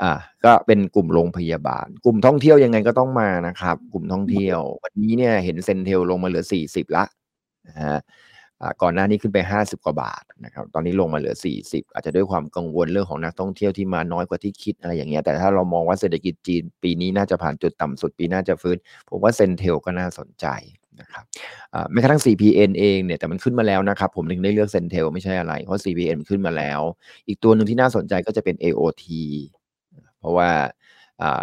อ่าก็เป็นกลุ่มโรงพยาบาล กลุ่มท่องเที่ยวยังไงก็ต้องมานะครับ กลุ่มท่องเที่ยว วันนี้เนี่ยเห็น CENTEL ลงมาเหลือ 40 ละนะฮะก่อนหน้านี้ขึ้นไป 50 กว่าบาทนะครับ ตอนนี้ลงมาเหลือ 40 อาจจะด้วยความกังวลเรื่องของนักท่องเที่ยวที่มาน้อยกว่าที่คิดอะไรอย่างเงี้ย แต่ถ้าเรามองว่าเศรษฐกิจจีนปีนี้น่าจะผ่านจุดต่ำสุดปีน่าจะฟื้น ผมว่าเซนเทลก็น่าสนใจนะครับแม้กระทั่ง CPN เองเนี่ย แต่มันขึ้นมาแล้วนะครับ ผมถึงได้เลือกเซนเทลไม่ใช่อะไร เพราะ CPN ขึ้นมาแล้ว อีกตัวหนึ่งที่น่าสนใจก็จะเป็น AOT เพราะว่า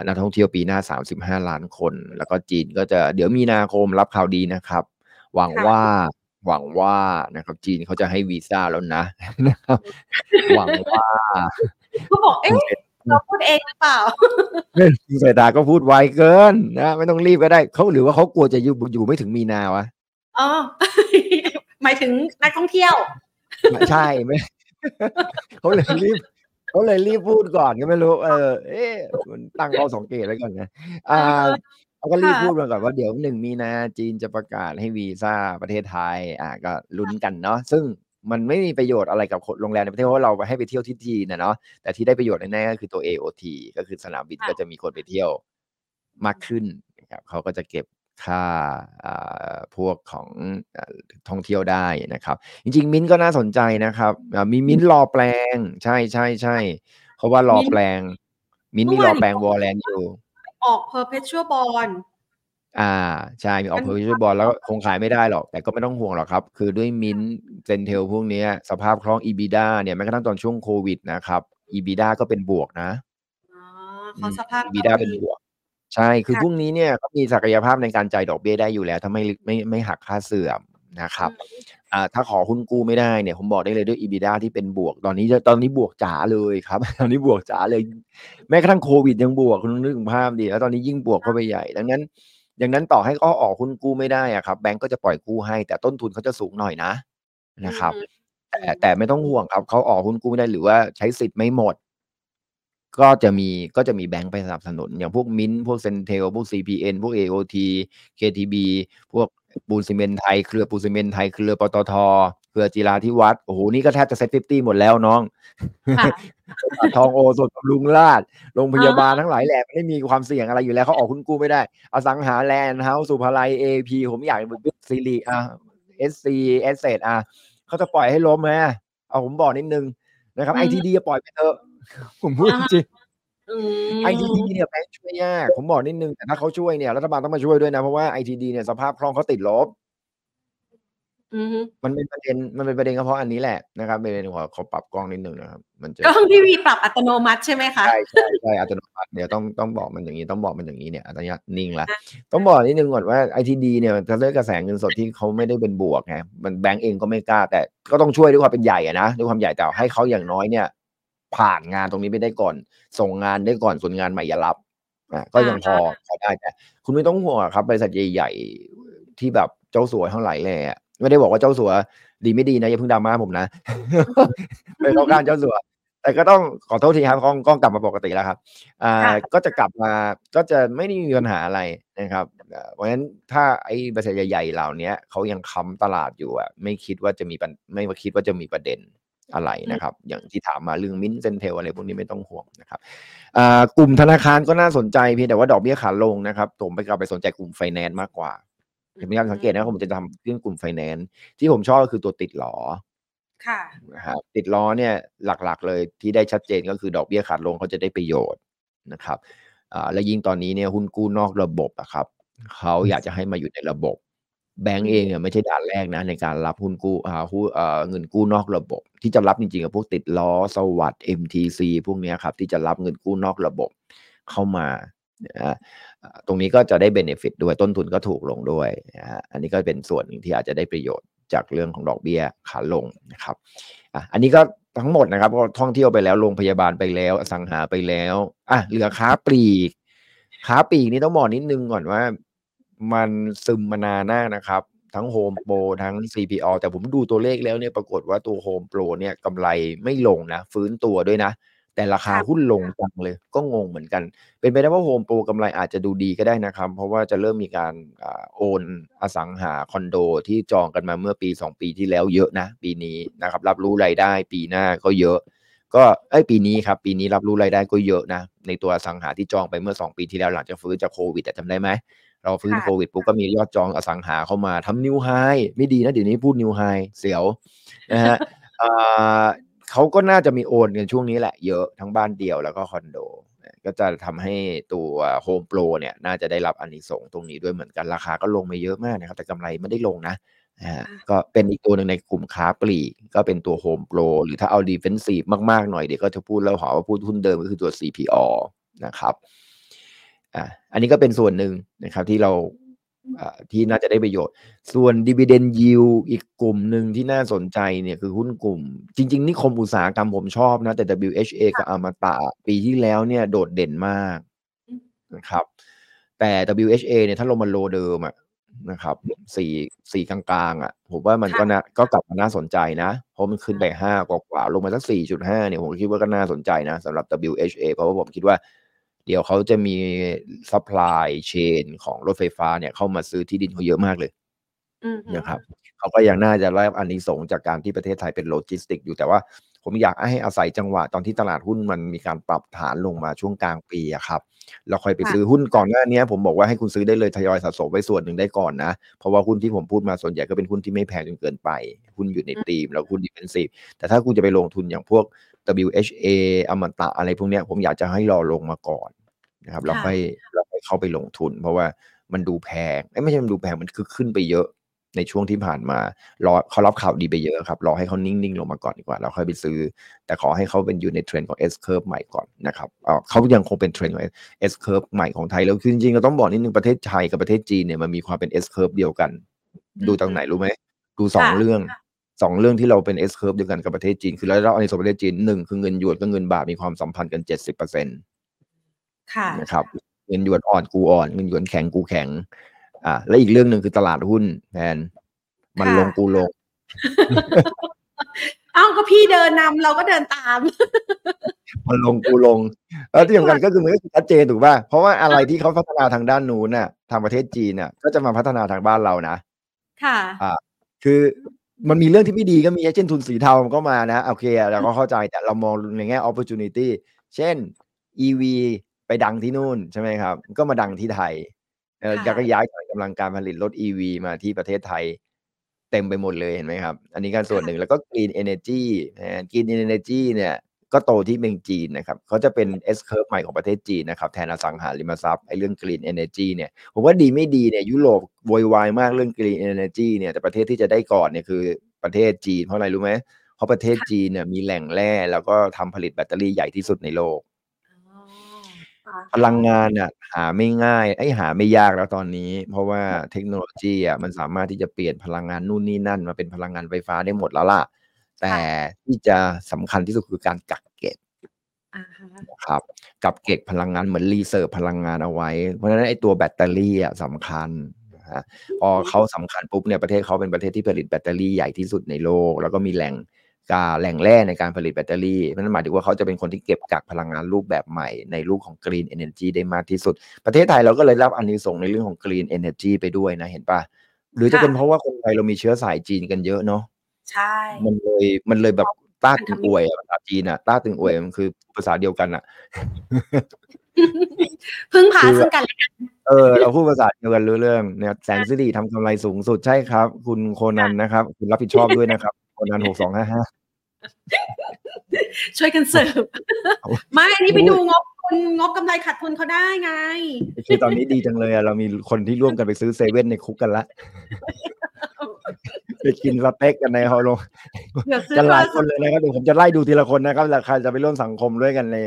นักท่องเที่ยวปีหน้า 35 ล้านคน แล้วก็จีนก็จะเดี๋ยวมีนาคมรับข่าวดีนะครับ หวังว่าหวังว่านะครับจีนเขาจะให้วีซ่าแล้วนะนะครับหวังว่าเขาบอกเอ๊ะเราพูดเองหรือเปล่าเศรษฐาก็พูดไวเกินนะไม่ต้องรีบก็ได้เขาหรือว่าเขากลัวจะอยู่อยู่ไม่ถึงมีนาวะอ๋อหมายถึงนักท่องเที่ยว ใช่ไหมเขาเลยรีบ เขาเลยรีบพูดก่อนก็ไม่รู้ เออ เอ๊ะมันตั้งข้อสังเกตไว้ก่อนนะอ่าเขาก็รีบพูดมาก่อนว่าเดี๋ยวหนึ่งมีนาจีนจะประกาศให้วีซ่าประเทศไทย อ่าก็ลุ้นกันเนาะซึ่งมันไม่มีประโยชน์อะไรกับโรงแรมในประเทศเพราะเราไปให้ไปเที่ยวที่จีนนะเนาะแต่ที่ได้ประโยชน์แน่ๆก็คือตัว AOT ก็คือสนามบินก็จะมีคนไปเที่ยวมากขึ้นนะครับเขาก็จะเก็บ ค่าพวกของท่องเที่ยวได้นะครับ จริง ๆ มิ้นก็น่าสนใจนะครับมีมิ้นรอแปลง ใช่ใช่ใช่เพราะว่ารอแปลง มิ้นนี่รอแปลง warrant อยู่ ออก perpetual bond อ่าใช่มีออก perpetual bond แล้วคงขายไม่ได้หรอก แต่ก็ไม่ต้องห่วงหรอกครับ คือด้วย MINT CENTEL พวกนี้สภาพคล่อง EBITDA เนี่ยแม้กระทั่งตอนช่วงโควิดนะครับ EBITDA ก็เป็นบวกนะอ๋อเขาสภาพ EBITDA เป็นบวก ใช่ คือพวกนี้เนี่ยก็มีศักยภาพในการจ่ายดอกเบี้ยได้อยู่แล้ว ถ้าไม่ไม่ไม่หักค่าเสื่อมนะครับอ่าถ้าขอหุ้นกู้ไม่ได้เนี่ย ผมบอกได้เลยด้วยอีบีดาที่เป็นบวก ตอนนี้ตอนนี้บวกจ๋าเลยครับ ตอนนี้บวกจ๋าเลย แม้กระทั่งโควิดยังบวกคุณนึกถึงภาพดี แล้วตอนนี้ยิ่งบวกเข้าไปใหญ่ ดังนั้นอย่างนั้นต่อให้เขาออกหุ้นกู้ไม่ได้อะครับแบงก์ก็จะปล่อยกู้ให้ แต่ต้นทุนเขาจะสูงหน่อยนะนะครับ แต่แต่ไม่ต้องห่วงครับเขาออกหุ้นกู้ไม่ได้หรือว่าใช้สิทธิ์ไม่หมด ก็จะมีก็จะมีแบงก์ไปสนับสนุน อย่างพวกมินพวกเซนเทลพวก CPN พวก AOT KTB พวกปูนซีเมนไทย เครือปูนซีเมนไทย เครือปตท เครือจีราที่วัด โอ้โห นี่ก็แทบจะเซ็ตฟิฟตี้หมดแล้วน้อง ทองโอสดลุงราชโรงพยาบาลทั้งหลายแหล่ไม่มีความเสี่ยงอะไรอยู่แล้วเขาออกคุณกู้ไม่ได้ อสังหาแลนด์เฮาสุภาลัยเอพีผมอยากบึกซีรีอะเอสซีเอสเซอะเขาจะปล่อยให้ล้มไหมเอาผมบอกนิดนึงนะครับไอทีดีจะปล่อยไปเถอะ ผมพูดจริงไอทีดีเนี่ยแบงค์ช่วยยากผมบอกนิดนึงแต่ถ้าเขาช่วยเนี่ยรัฐบาลต้องมาช่วยด้วยนะ เพราะว่าไอทีดีเนี่ยสภาพคล่องเขาติดลบมันเป็นประเด็นมันเป็นประเด็นเฉพาะอันนี้แหละนะครับประเด็นขอขอปรับกล้องนิดนึงนะครับ มันจะกล้องทีวีปรับอัตโนมัติใช่ไหมคะใช่ใช่ใช่อัตโนมัติเดี๋ยวต้องต้องบอกมันอย่างนี้ต้องบอกมันอย่างนี้เนี่ยอัตโนมัตินิ่งละต้องบอกนิดนึงก่อนว่าไอทีดีเนี่ยจะเลือกกระแสเงินสดที่เขาไม่ได้เป็นบวกไงมันแบงก์เองก็ไม่กล้า แต่ก็ต้องช่วยด้วยความเป็นใหญ่อะนะด้วยความใหญ่แต่ให้เขาอย่างน้อยเนี่ย ผ่านงานตรงนี้ไปได้ก่อน ส่งงานได้ก่อนส่วนงานใหม่อย่ารับอะก็ยังพอพอได้แต่คุณไม่ต้องห่วงครับบริษัทใหญ่ๆที่แบบเจ้าสัวเท่าไหร่เลยอะไม่ได้บอกว่าเจ้าสัวดีไม่ดีนะอย่าเพิ่งดราม่าผมนะไม่ต้องการเจ้าสัวแต่ก็ต้องขอโทษทีครับกล้องกล้องกลับมาปกติแล้วครับอ่าก็จะกลับมาก็จะไม่ได้มีปัญหาอะไรนะครับเพราะฉะนั้นถ้าไอ้บริษัทใหญ่ๆเหล่านี้เขายังค้ำตลาดอยู่อะ ไม่คิดว่าจะมีไม่คิดว่าจะมีประเด็น อะไรนะครับ อย่างที่ถามมาเรื่อง MINT CENTEL อะไรพวกนี้ไม่ต้องห่วงนะครับกลุ่มธนาคารก็น่าสนใจเพียงแต่ว่าดอกเบี้ยขาลงนะครับผมไปกลับไปสนใจกลุ่มไฟแนนซ์มากกว่าเห็นไหมครับสังเกตนะผมจะทำเรื่องกลุ่มไฟแนนซ์ที่ผมชอบก็คือตัวติดล้อค่ะนะครับติดล้อเนี่ยหลักๆ เลยที่ได้ชัดเจนก็คือดอกเบี้ยขาลงเขาจะได้ประโยชน์นะครับอ่าและยิ่งตอนนี้เนี่ยเงินกู้นอกระบบอะครับเขาอยากจะให้มาอยู่ในระบบ แบงก์เองเนี่ยไม่ใช่ด่านแรกนะในการรับหุ้นกู้อ่าหุ้นเอ่อเงินกู้นอกระบบ ที่จะรับจริงๆกับพวกติดล้อสวัสด์ MTC พวกนี้ครับที่จะรับเงินกู้นอกระบบเข้ามานะตรงนี้ก็จะได้เบเนฟิตด้วยต้นทุนก็ถูกลงด้วยนะฮะอันนี้ก็เป็นส่วนหนึ่งที่อาจจะได้ประโยชน์จากเรื่องของดอกเบี้ยขาลงนะครับอะอันนี้ก็ทั้งหมดนะครับก็ท่องเที่ยวไปแล้วโรงพยาบาลไปแล้ว สังหาไปแล้วอะเหลือค้าปลีก ค้าปลีกนี่ต้องบอกนิดนึงก่อนว่า มันซึมมานานมากนะครับ ทั้งโฮมโปรทั้ง CPALL แต่ผมดูตัวเลขแล้วเนี่ยปรากฏว่าตัวโฮมโปรเนี่ยกำไรไม่ลงนะ ฟื้นตัวด้วยนะ แต่ราคาหุ้นลงจังเลย ก็งงเหมือนกัน เป็นไปได้ว่าโฮมโปรกำไรอาจจะดูดีก็ได้นะครับ เพราะว่าจะเริ่มมีการโอนอสังหาคอนโดที่จองกันมาเมื่อปี 2 ปีที่แล้วเยอะนะ ปีนี้นะครับ รับรู้รายได้ปีหน้าก็เยอะก็ไอ้ปีนี้ครับปีนี้รับรู้รายได้ก็เยอะนะ ในตัวสังหาที่จองไปเมื่อ 2 ปีที่แล้วหลังจากฟื้นจากโควิดแต่จำได้ไหม เราฟื้นโควิดปุ๊บก็มียอดจองอสังหาเข้ามาทำนิวไฮไม่ดีนะเดี๋ยวนี้พูดนิวไฮเสียวนะฮะเขาก็น่าจะมีโอนกันช่วงนี้แหละเยอะทั้งบ้านเดี่ยวแล้วก็คอนโด ก็จะทำให้ตัวโฮมโปรเนี่ยน่าจะได้รับอันนี้ส่งตรงนี้ด้วยเหมือนกันราคาก็ลงมาเยอะมากนะครับ แต่กำไรไม่ได้ลงนะก็เป็นอีกตัวหนึ่งในกลุ่มค้าปลีก ก็เป็นตัวโฮมโปรหรือถ้าเอา defensive มาก ๆ หน่อยเดี๋ยวก็จะพูดแล้วหาว่าพูดหุ้นเดิมก็คือตัว CPALL นะครับ อ่าอันนี้ก็เป็นส่วนหนึ่งนะครับที่เราที่น่าจะได้ประโยชน์ ส่วน dividend yield อีกกลุ่มหนึ่งที่น่าสนใจเนี่ยคือหุ้นกลุ่ม จริง ๆนิคมอุตสาหกรรมผมชอบนะ แต่ WHA กับอมตะปีที่แล้วเนี่ยโดดเด่นมากนะครับ แต่ WHA เนี่ยถ้าลงมา low เดิมอะนะครับสี่สี่กลางๆอะ ผมว่ามันก็นะก็กลับมาน่าสนใจนะ เพราะมันขึ้นไปห้ากว่าลงมาสักสี่จุดห้าเนี่ยผมคิดว่าก็น่าสนใจนะสำหรับ WHA เพราะว่าผมคิดว่า เดี๋ยวเขาจะมี supply chain ของรถไฟฟ้าเนี่ยเข้ามาซื้อที่ดินเขาเยอะมากเลยนะครับเขาก็ยังน่าจะได้อานิสงส์จากการที่ประเทศไทยเป็นโลจิสติก อยู่แต่ว่าผมอยากให้อาศัยจังหวะตอนที่ตลาดหุ้นมันมีการปรับฐานลงมาช่วงกลางปีครับเราค่อยไปซื้อหุ้นก่อนหน้านี้ผมบอกว่าให้คุณซื้อได้เลยทยอยสะสมไว้ส่วนหนึ่งได้ก่อนนะ เพราะว่าหุ้นที่ผมพูดมาส่วนใหญ่ก็เป็นหุ้นที่ไม่แพงจนเกินไป หุ้นอยู่ในธีมแล้วหุ้นดิเฟนซีฟแต่ถ้าคุณจะไปลงทุนอย่างพวก WHA อมตะอะไรพวกนี้ผมอยากจะให้รอลงมาก่อน นะครับเราค่อยเราค่อยเข้าไปลงทุน เพราะว่ามันดูแพงไม่ใช่มันดูแพงมันคือขึ้นไปเยอะในช่วงที่ผ่านมารอเขารับข่าวดีไปเยอะครับ รอให้เขานิ่ง ๆ ลงมาก่อนดีกว่า เราค่อยไปซื้อ แต่ขอให้เขาเป็นอยู่ในเทรนด์ของ S curve ใหม่ก่อนนะครับเขายังคงเป็นเทรนด์ของ S curve ใหม่ของไทยแล้วคือจริงๆเราต้องบอกนิดนึงประเทศไทยกับประเทศจีนเนี่ยมันมีความเป็น S curve เดียวกัน ดูตรงไหนรู้ไหมดูสองเรื่องสองเรื่องที่เราเป็น S curve เดียวกันกับประเทศจีน คือแล้วเราในส่วนประเทศจีนหนึ่งคือเงินหยวนกับเงินบาทมีความสัมพันธ์กันเจ็ดสิบเปอร์เซ็นต์ นะครับเงินหยวนอ่อนกูอ่อนเงินหยวนแข็งกูแข็ง อ่า และอีกเรื่องหนึ่งคือตลาดหุ้นแทนมันลงกูลงเอ้าก็พี่เดินนำเราก็เดินตาม มันลงกูลง แล้วที่สำคัญก็คือมันก็ชัดเจนถูกป่ะเพราะว่าอะไรที่เขาพัฒนาทางด้านนู้นน่ะ ทางประเทศจีนน่ะ ก็จะมาพัฒนาทางบ้านเรานะ ค่ะอ่าคือมันมีเรื่องที่ไม่ดีก็มีเช่นทุนสีเทามันก็มานะ โอเคเราก็เข้าใจแต่เรามองในแง่ opportunity เช่น EV ไปดังที่นู่นใช่ไหมครับ ก็มาดังที่ไทยแล้วก็ย้ายกำลังการผลิตรถ EV มาที่ประเทศไทยเต็มไปหมดเลยเห็นไหมครับ อันนี้ก็ส่วนหนึ่งแล้วก็ Green Energy Green Energy เนี่ยก็โตที่เมืองจีนนะครับเขาจะเป็น S curve ใหม่ของประเทศจีนนะครับ แทนอสังหาริมทรัพย์ไอ้เรื่อง Green Energy เนี่ยผมว่าดีไม่ดีเนี่ยยุโรปโวยวายมากเรื่อง Green Energy เนี่ยแต่ประเทศที่จะได้ก่อนเนี่ยคือประเทศจีนเพราะอะไรรู้ไหมเพราะประเทศจีนเนี่ยมีแหล่งแร่แล้วก็ทำผลิตแบตเตอรี่ใหญ่ที่สุดในโลก พลังงานอะหาไม่ง่ายไอ้หาไม่ยากแล้วตอนนี้ เพราะว่าเทคโนโลยีอะมันสามารถที่จะเปลี่ยนพลังงานนู่นนี่นั่น มาเป็นพลังงานไฟฟ้าได้หมดแล้วล่ะ แต่ที่จะสำคัญที่สุดคือการกักเก็บอ่าฮะนะครับกักเก็บพลังงานเหมือน reserve พลังงานเอาไว้ เพราะฉะนั้นไอ้ตัวแบตเตอรี่อะสำคัญนะฮะพอเขาสำคัญปุ๊บเนี่ยประเทศเขาเป็นประเทศที่ผลิตแบตเตอรี่ใหญ่ที่สุดในโลก แล้วก็มีแหล่งกา แหล่งแร่ในการผลิตแบตเตอรี่นั่นหมายถึงว่าเขาจะเป็นคนที่เก็บกักพลังงานรูปแบบใหม่ในรูปของ Green Energy ได้มากที่สุด ประเทศไทยเราก็เลยรับอันนี้ส่งส์ในเรื่องของ Green Energy ไปด้วยนะเห็นปะหรือจะเป็นเพราะว่าคนไทยเรามีเชื้อสายจีนกันเยอะเนาะใช่ มันเลยมันเลยแบบต้าตึงอวยอะภาษาจีนอะต้าตึงอวยมันคือภาษาเดียวกันอะพึ่งพาซึ่งกันและกันเออเราพูดภาษาเดียวกันรู้เรื่องเนี่ยแสนสิริทำกำไรสูงสุดใช่ครับ คุณโคนันนะครับ คุณรับผิดชอบด้วยนะครับ โคนันหกสองห้าห้าช่วยกันเสิร์ฟเอาไม่อันนี้ไปดูงบคุณงบกำไรขาดทุนเขาได้ไงคือตอนนี้ดีจังเลยอะเรามีคนที่ร่วมกันไปซื้อเซเว่นในคุกกันละไปกินสเต็กกันในฮอลโลเดี๋ยวซื้อกันหลายโทครนศัพท์เลยนะครับเดี๋ยวผมจะไล่ดูทีละคนนะครับแล้วใครจะไปร่วมสังคมด้วยกันใน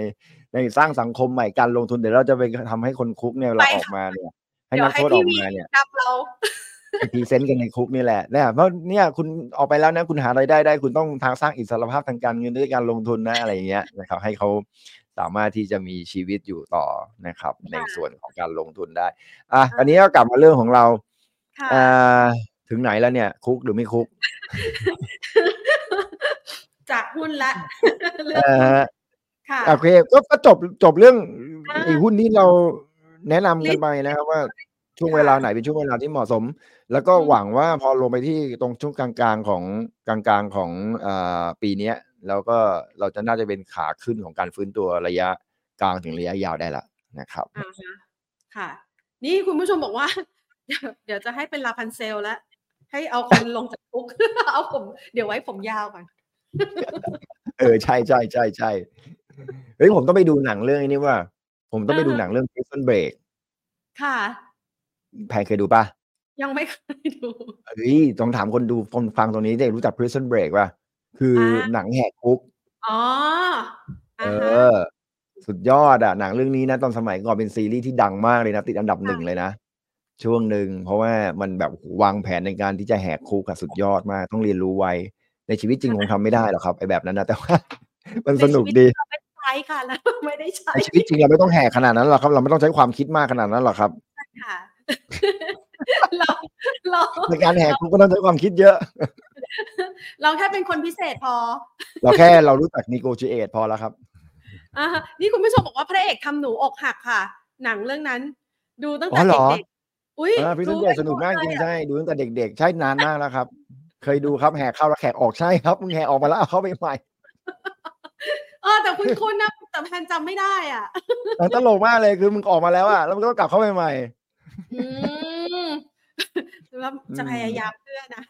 ในสร้างสังคมใหม่การลงทุนเดี๋ยวเราจะไปทำให้คนคุกเนี่ยเวลาออกมาเนี่ยให้เดี๋ยนัวกให้โทษอพี่อกวีมาเนี่ยนำเราไป พรีเซนต์กันในคุกนี่แหละเนี่ยเพราะเนี่ยคุณออกไปแล้วนะคุณหารายได้ได้ คุณต้องทางสร้างอิสรภาพทางการเงินด้วยการลงทุนนะอะไรอย่างเงี้ยนะครับให้เขาสามารถที่จะมีชีวิตอยู่ต่อนะครับ ในส่วนของการลงทุนได้อะอันนี้ก็กลับมาเรื่องของเราค่ะอ่าถึงไหนแล้วเนี่ย คุกหรือไม่คุก จากหุ้นละเรื่เอองอฮะค่ะโอเคก็ก็จบจบเรื่องอ่าไอ้หุ้นที่เราแนะนำกันไปนะครับว่า ช่วงค่ะเวลาไหนเป็นช่วงเวลาที่เหมาะสม แล้วก็อืมหวังว่าพอลงไปที่ตรงช่วงกลางๆของกลางๆของอ่าปีเนี้ยแล้วก็เราจะน่าจะเป็นขาขึ้นของการฟื้นตัวระยะกลางถึงระยะยาวได้ละนะครับอ่าฮะค่ะ นี่คุณผู้ชมบอกว่าเดี๋ยวเดี๋ยวจะให้เป็นลาพันเซลแล้วให้เอาคนลงจากคุกเอาผม เดี๋ยวไว้ผมยาวก่อนเออใช่ใช่ใช่ใช่เฮ้ยผมต้องไปดูหนังเรื่องนี้ว่า ผมต้องไปดูอ่าหนังเรื่อง Prison Break ค่ะ แพนเคยดูปะยังไม่เคยดูเฮ้ยต้องถามคนดูคนฟังตรงนี้ได้รู้จัก Prison Break ป่ะ คืออาหนังแหกคุก อ๋อ เออ่าฮะอสุดยอดอะหนังเรื่องนี้นะ ตอนสมัยก่อนเป็นซีรีส์ที่ดังมากเลยนะ ติดอันดับหนึ่งเลยนะ ช่วงหนึ่ง เพราะว่ามันแบบโอ้โหวางแผนในการที่จะแหกคุกอะสุดยอดมาก ต้องเรียนรู้ไว้ในชีวิตจริงคงทำไม่ได้หรอกครับไอ้แบบนั้นนะแต่ว่า มันสนุกดีในชีวิตเราไม่ได้ใช้ค่ะแล้วไม่ได้ใช้ในชีวิตจริงเราไม่ต้องแหกขนาดนั้นหรอกครับ เราไม่ต้องใช้ความคิดมากขนาดนั้นหรอกครับค่ะ เราเราในการแหกคุกก็ต้องใช้ความคิดเยอะ เราแค่เป็นคนพิเศษพอ เราแค่เรารู้จัก negotiate พอแล้วครับอ่าฮะนี่คุณผู้ชมบอกว่าพระเอกทำหนูอกหักค่ะ หนังเรื่องนั้น ดูตั้งอ๋แต่อเหรอเด็กๆอุ้ยเออพิซซ่าดูเบรกสนุกมากจริงเลยอะใช่ดูตั้งแต่เด็ก ๆ ใช่นานมากแล้วครับ เคยดูครับแหกเข้าแล้วแขกออกใช่ครับมึงแหกออกมาแล้วเอาเข้าไปใหม่เออแต่คุณคุณนะแต่แพนจำไม่ได้อะหนังตลกมากเลยคือมึงออกมาแล้วอะแล้วมึงก็กลับเข้าไปใหม่อืม แล้วจะอืมพยายามเพื่อนะ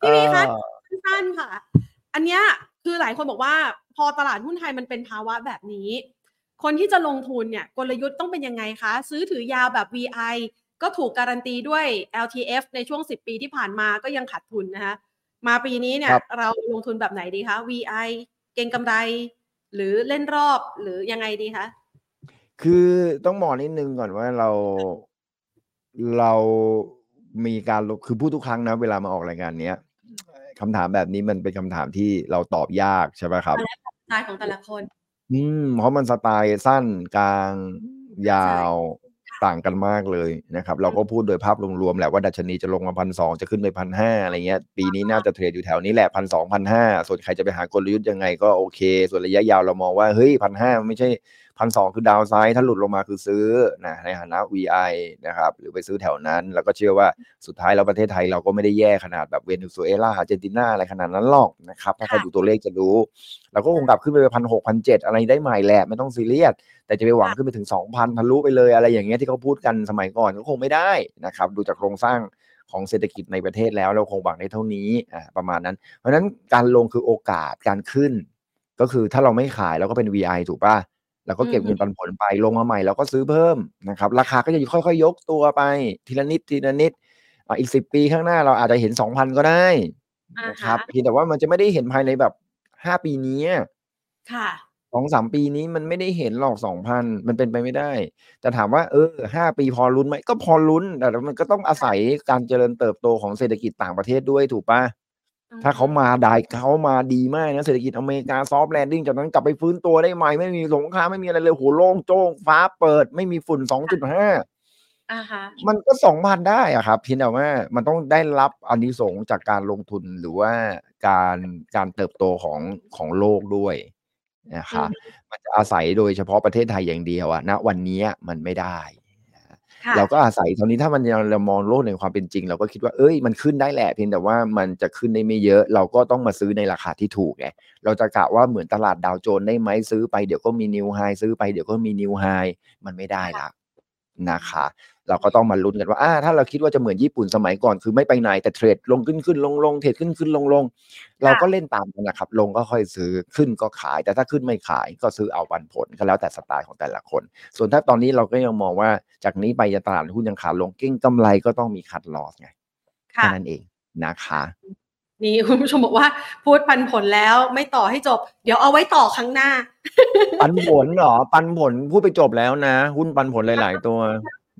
พี่วีคะเออสั้นๆค่ะ อันเนี้ยคือหลายคนบอกว่า พอตลาดหุ้นไทยมันเป็นภาวะแบบนี้ คนที่จะลงทุนเนี่ยกลยุทธ์ต้องเป็นยังไงคะ ซื้อถือยาวแบบ VI ก็ถูกการันตีด้วย LTF ในช่วง 10 ปีที่ผ่านมาก็ยังขาดทุนนะคะมาปีนี้เนี่ยครับเราลงทุนแบบไหนดีคะ VI เก่งกำไร หรือเล่นรอบหรือยังไงดีคะ คือต้องบอกนิดนึงก่อนว่าเรา เรามีการลงคือพูดทุกครั้งนะเวลามาออกรายการเนี้ยคำถามแบบนี้มันเป็นคำถามที่เราตอบยากใช่ไหมครับสไตล์ของแต่ละคน อืมเพราะมันสไตล์สั้นกลางยาว ต่างกันมากเลยนะครับ เราก็พูดโดยภาพรวมๆแหละว่าดัชนีจะลงมาพันสองจะขึ้นไปพันห้าอะไรเงี้ย ปีนี้น่าจะเทรดอยู่แถวนี้แหละพันสองพันห้าส่วนใครจะไปหากลยุทธ์ยังไงก็โอเค ส่วนระยะยาวเรามองว่า เฮ้ยพันห้าไม่ใช่พันสองคือดาวไซด์ถ้าหลุดลงมาคือซื้อนะในฐานะ VI นะครับ หรือไปซื้อแถวนั้น แล้วก็เชื่อว่าสุดท้ายแล้วประเทศไทยเราก็ไม่ได้แย่ขนาดแบบเวเนซุเอลาอาร์เจนตินาอะไรขนาดนั้นหรอกนะครับ ถ้าใครดูตัวเลขจะรู้เราก็คงกลับขึ้นไปพันหกพันเจ็ดอะไรได้ใหม่แหละไม่ต้องซีเรียส แต่จะไปหวังขึ้นไปถึงสองพันทะลุไปเลยอะไรอย่างเงี้ยที่เขาพูดกันสมัยก่อนก็คงไม่ได้นะครับดูจากโครงสร้างของเศรษฐกิจในประเทศแล้วเราคงหวังได้เท่านี้อ่าประมาณนั้น เพราะฉะนั้นการลงคือโอกาสการขึ้น ก็คือถ้าเราไม่ขายเราก็เป็น VI ถูกป่ะเราก็เก็บเงินปันผลไปลงมาใหม่เราก็ซื้อเพิ่มนะครับราคาก็จะค่อยๆ ยกตัวไป ทีละนิดทีละนิดอะอีกสิบปีข้างหน้าเราอาจจะเห็นสองพันก็ได้อ่านะครับฮะเพียงแต่ว่ามันจะไม่ได้เห็นภายในแบบห้าปีนี้ค่ะ สองสามปีนี้มันไม่ได้เห็นหรอกสองพันมันเป็นไปไม่ได้ แต่ถามว่าเออห้าปีพอลุ้นไหมก็พอลุ้น แต่มันก็ต้องอาศัยการเจริญเติบโตของเศรษฐกิจต่างประเทศด้วยถูกปะถ้าเขามาได้เขามาดีมากนะเศรษฐกิจอเมริกา soft landing จากนั้นกลับไปฟื้นตัวได้ใหม่ ไม่มีสงครามไม่มีอะไรเลยโหโล่งโจ้งฟ้าเปิด ไม่มีฝุ่นสองจุดห้าอ่าฮะมันก็สองพันได้อะครับเพียงแต่ว่ามันต้องได้รับอานิสงส์จากการลงทุนหรือว่าการการเติบโตของของโลกด้วย นะคะมันจะอาศัยโดยเฉพาะประเทศไทยอย่างเดียวอะณวันนี้มันไม่ได้ค่ะเราก็อาศัยตอนนี้ถ้ามันยังเรามองโลกในความเป็นจริง เราก็คิดว่าเอ้ยมันขึ้นได้แหละเพียงแต่ว่ามันจะขึ้นได้ไม่เยอะ เราก็ต้องมาซื้อในราคาที่ถูกไงเราจะกะว่าเหมือนตลาดดาวโจนส์ได้ไหมซื้อไปเดี๋ยวก็มีนิวไฮซื้อไปเดี๋ยวก็มีนิวไฮมันไม่ได้ละนะคะ เราก็ต้องมาลุ้นกันว่าอ่าถ้าเราคิดว่าจะเหมือนญี่ปุ่นสมัยก่อน คือไม่ไปไหนแต่เทรดลงขึ้นขึ้นลงลงเทรดขึ้นขึ้นลงลงเราก็เล่นตามกันนะครับ ลงก็ค่อยซื้อขึ้นก็ขาย แต่ถ้าขึ้นไม่ขายก็ซื้อเอาปันผลก็แล้วแต่สไตล์ของแต่ละคน ส่วนถ้าตอนนี้เราก็ยังมองว่าจากนี้ไปจะตลาดหุ้นยังขาลงเก้งกำไรก็ต้องมีคัดลอสไงแค่ค่ะนั้นเองนะคะนี่คุณผู้ชมบอกว่าพูดพันผลแล้วไม่ต่อให้จบ เดี๋ยวเอาไว้ต่อครั้งหน้า ปันผลเหรอ ปันผลพูดไปจบแล้วนะ หุ้นปันผลหลาย ๆ ตัว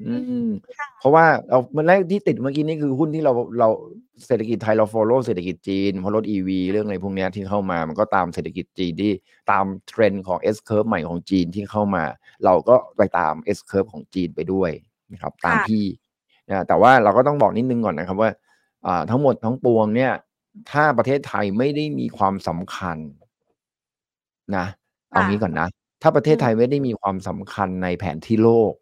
อืมเพราะว่าเราเมื่อแรกที่ติดเมื่อกี้นี่คือหุ้นที่เราเราเศรษฐกิจไทยเรา follow เศรษฐกิจจีนเพราะรถ EV เรื่องอะไรพวกเนี้ยที่เข้ามา มันก็ตามเศรษฐกิจจีนที่ตามเทรนด์ของ S curve ใหม่ของจีนที่เข้ามา เราก็ไปตาม S curve ของจีนไปด้วยนะครับตามที่นะแต่ว่าเราก็ต้องบอกนิดนึงก่อนนะครับว่าอ่าทั้งหมดทั้งปวงเนี่ย ถ้าประเทศไทยไม่ได้มีความสำคัญนะเอางี้ก่อนนะ ถ้าประเทศไทยไม่ได้มีความสำคัญในแผนที่โลก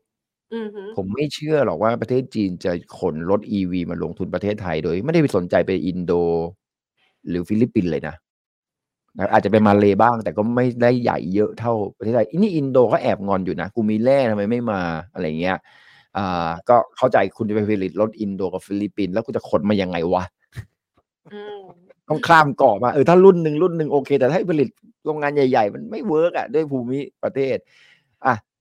ผมไม่เชื่อหรอกว่าประเทศจีนจะขนรถ EV มาลงทุนประเทศไทยโดย ไม่ได้ไปสนใจไปอินโด หรือฟิลิปปินส์เลยนะนะอาจจะเป็นมาเลบ้าง แต่ก็ไม่ได้ใหญ่เยอะเท่าประเทศไทยอันนี่อินโดก็แอบงอนอยู่นะ กูมีแร่ทำไมไม่มาอะไรเงี้ยอ่าก็เข้าใจคุณจะไปผลิตรถอินโดกับฟิลิปปินส์แล้วคุณจะขนมายังไงวะอืมต้องข้ามเกาะมาเออถ้ารุ่นหนึ่งรุ่นหนึ่งโอเค แต่ถ้าให้ผลิตโรงงานใหญ่ ๆ มันไม่ work อะด้วยภูมิประเทศอะ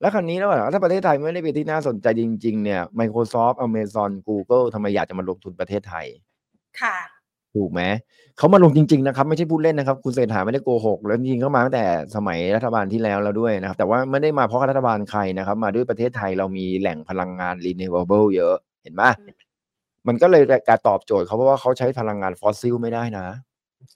แล้วคราวนี้แล้วถ้าประเทศไทยไม่ได้เป็นที่น่าสนใจจริง ๆ เนี่ย Microsoft Amazon Google ทำไมอยากจะมาลงทุนประเทศไทย ค่ะ ถูกไหม เขามาลงจริง ๆ นะครับ ไม่ใช่พูดเล่นนะครับ คุณเศรษฐาไม่ได้โกหก แล้วจริงๆเขามาตั้งแต่สมัยรัฐบาลที่แล้วแล้วด้วยนะครับ แต่ว่าไม่ได้มาเพราะรัฐบาลใครนะครับ มาด้วยประเทศไทยเรามีแหล่งพลังงาน renewable เยอะ เห็นไหมมันก็เลยการตอบโจทย์เขาเพราะว่าเขาใช้พลังงานฟอสซิลไม่ได้นะ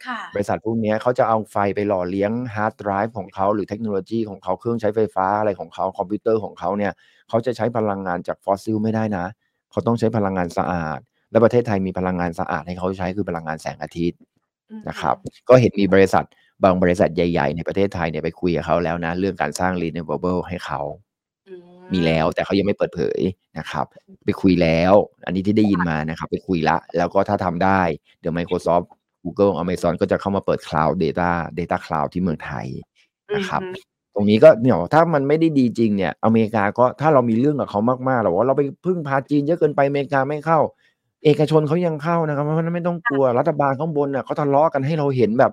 ค่ะ บริษัทพวกเนี้ยเขาจะเอาไฟไปหล่อเลี้ยงฮาร์ดไดรฟ์ของเขาหรือเทคโนโลยีของเขาเครื่องใช้ไฟฟ้าอะไรของเขาคอมพิวเตอร์ของเขาเนี่ยเขาจะใช้พลังงานจากฟอสซิลไม่ได้นะ เขาต้องใช้พลังงานสะอาด และประเทศไทยมีพลังงานสะอาดให้เขาใช้คือพลังงานแสงอาทิตย์นะครับ ก็เห็นมีบริษัทบางบริษัทใหญ่ๆ ในประเทศไทยเนี่ยไปคุยกับเขาแล้วนะ เรื่องการสร้าง renewable ให้เขาอืมีแล้วแต่เขายังไม่เปิดเผยนะครับ ไปคุยแล้ว อันนี้ที่ได้ยินมานะครับ ไปคุยละ แล้วก็ถ้าทำได้เดี๋ยว Microsoft Google Amazon ก็จะเข้ามาเปิด Cloud Data Data Cloud ที่เมืองไทยนะครับอืมตรงนี้ก็เนี่ยถ้ามันไม่ได้ดีจริงเนี่ย อเมริกาก็ถ้าเรามีเรื่องกับเขามากๆหรอกว่าเราไปพึ่งพาจีนเยอะเกินไปอเมริกาไม่เข้า เอกชนเขายังเข้านะครับเพราะฉะนั้นไม่ต้องกลัวรัฐบาลข้างบนน่ะเขาทะเลาะกันให้เราเห็นแบบ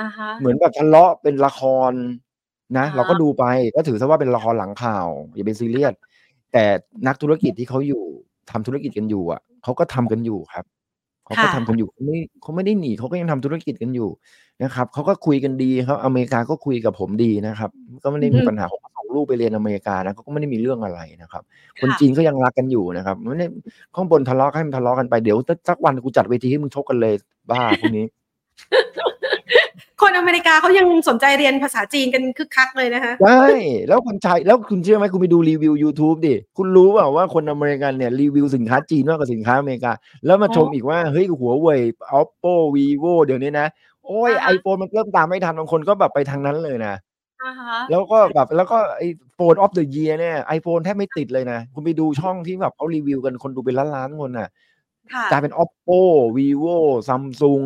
อ่าฮะเหมือนแบบทะเลาะเป็นละครนะอ่าเราก็ดูไปก็ถือซะว่าเป็นละครหลังข่าว อย่าไปซีเรียสแต่นักธุรกิจที่เขาอยู่ทำธุรกิจกันอยู่อะเขาก็ทำกันอยู่ครับ เขาก็ทำกันอยู่เขาไม่เขาไม่ได้หนีเขาก็ยังทำธุรกิจกันอยู่นะครับเขาก็คุยกันดีครับอเมริกาก็คุยกับผมดีนะครับ ก็ไม่ได้มีปัญหาผมก็ส่งลูกไปเรียนอเมริกานะเขาก็ไม่ได้มีเรื่องอะไรนะครับ คนจีนก็ยังรักกันอยู่นะครับไม่ได้ข้างบนทะเลาะให้มันทะเลาะกันไปเดี๋ยวสักวันกูจัดเวทีให้มึงชกกันเลยบ้าพวกนี้ คนอเมริกาเขายังสนใจเรียนภาษาจีนกันคึกคักเลยนะคะใช่แล้วคนไทยแล้วคุณเชื่อไหมคุณไปดูรีวิว YouTube ดิ คุณรู้เปล่าว่าคนอเมริกันเนี่ยรีวิวสินค้าจีนมากกว่าสินค้าอเมริกา แล้วมาชมอ๋ออีอีกว่า เฮ้ยหัวเว่ย oppo vivo เดี๋ยวนี้นะ โอ้ยอ่าฮะไอโฟนมันเริ่มตามไม่ทันบางคนก็แบบไปทางนั้นเลยนะอ่าฮะแล้วก็แบบแล้วก็ไอโฟน of the year เนี่ยไอโฟนแทบไม่ติดเลยนะ คุณไปดูช่องที่แบบเขารีวิวกันคนดูเป็นล้านๆคนน่ะค่ะกลายเป็น oppo vivo samsung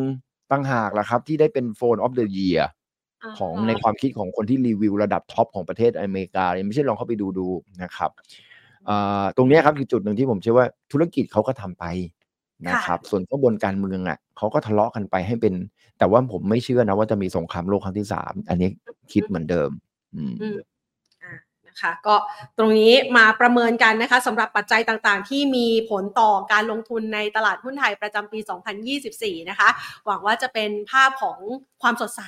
ต่างหากล่ะครับ ที่ได้เป็นโฟน of the year ของในความคิดของคนที่รีวิวระดับท็อปของประเทศอเมริกาเลยไม่ใช่ลองเข้าไปดูดูนะครับอ่าตรงเนี้ยครับคือจุดหนึ่งที่ผมเชื่อว่าธุรกิจเขาก็ทำไปนะครับ ส่วนข้างบนการเมืองอะเขาก็ทะเลาะกันไปให้เป็น แต่ว่าผมไม่เชื่อนะว่าจะมีสงครามโลกครั้งที่สามอันนี้คิดเหมือนเดิม อืมอืมอะ นะคะ ก็ตรงนี้มาประเมินกันนะคะสำหรับปัจจัยต่างๆ ที่มีผลต่อการลงทุนในตลาดหุ้นไทยประจำปี 2024 นะคะ หวังว่าจะเป็นภาพของความสดใส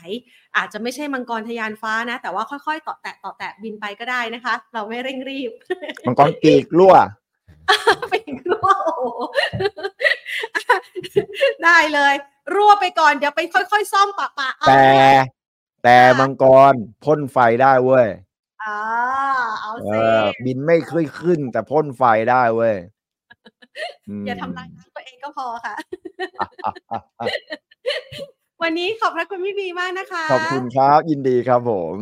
อาจจะไม่ใช่มังกรทะยานฟ้านะ แต่ว่าค่อยๆ ต่อแตะต่อแตะบินไปก็ได้นะคะ เราไม่เร่งรีบ มังกรกีกรั่วไปอีกรอบโอ้โหได้เลย รั่วไปก่อนเดี๋ยวไปค่อย ๆ ซ่อมปะปะเอาแต่แต่ค่ะมังกรพ่นไฟได้เว้ย อ่าเอาเอสิอบินไม่เคยขึ้น แต่พ่นไฟได้เว้ยอือย่าทำมลายร่างตัวเองก็พอค่ะ วันนี้ขอบพระคุณพี่บีมากนะคะ ขอบคุณครับ ยินดีครับผม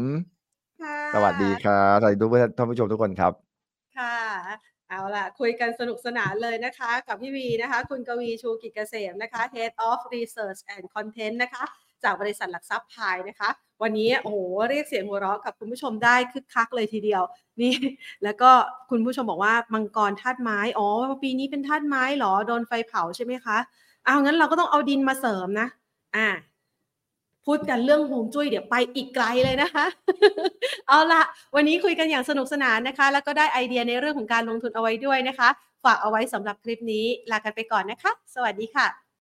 ค่ะสวัสดีครับสวัสดีทุกท่านผู้ชมทุกคนครับ ค่ะ เอาล่ะ คุยกันสนุกสนานเลยนะคะ กับพี่วีนะคะ คุณกวีชูกิจเกษมนะคะ Head of Research and Content นะคะ จากบริษัทหลักทรัพย์พายนะคะ วันนี้โอ้โหเรียกเสียงหัวเราะกับคุณผู้ชมได้คึกคักเลยทีเดียว นี่ แล้วก็คุณผู้ชมบอกว่ามังกรธาตุไม้อ๋อปีนี้เป็นธาตุไม้เหรอโดนไฟเผาใช่ไหมคะเอางั้นเราก็ต้องเอาดินมาเสริมนะอ่าพูดกันเรื่องฮวงจุ้ยเดี๋ยวไปอีกไกลเลยนะคะ เอาละวันนี้คุยกันอย่างสนุกสนานนะคะ แล้วก็ได้ไอเดียในเรื่องของการลงทุนเอาไว้ด้วยนะคะ ฝากเอาไว้สำหรับคลิปนี้ลากันไปก่อนนะคะ สวัสดีค่ะ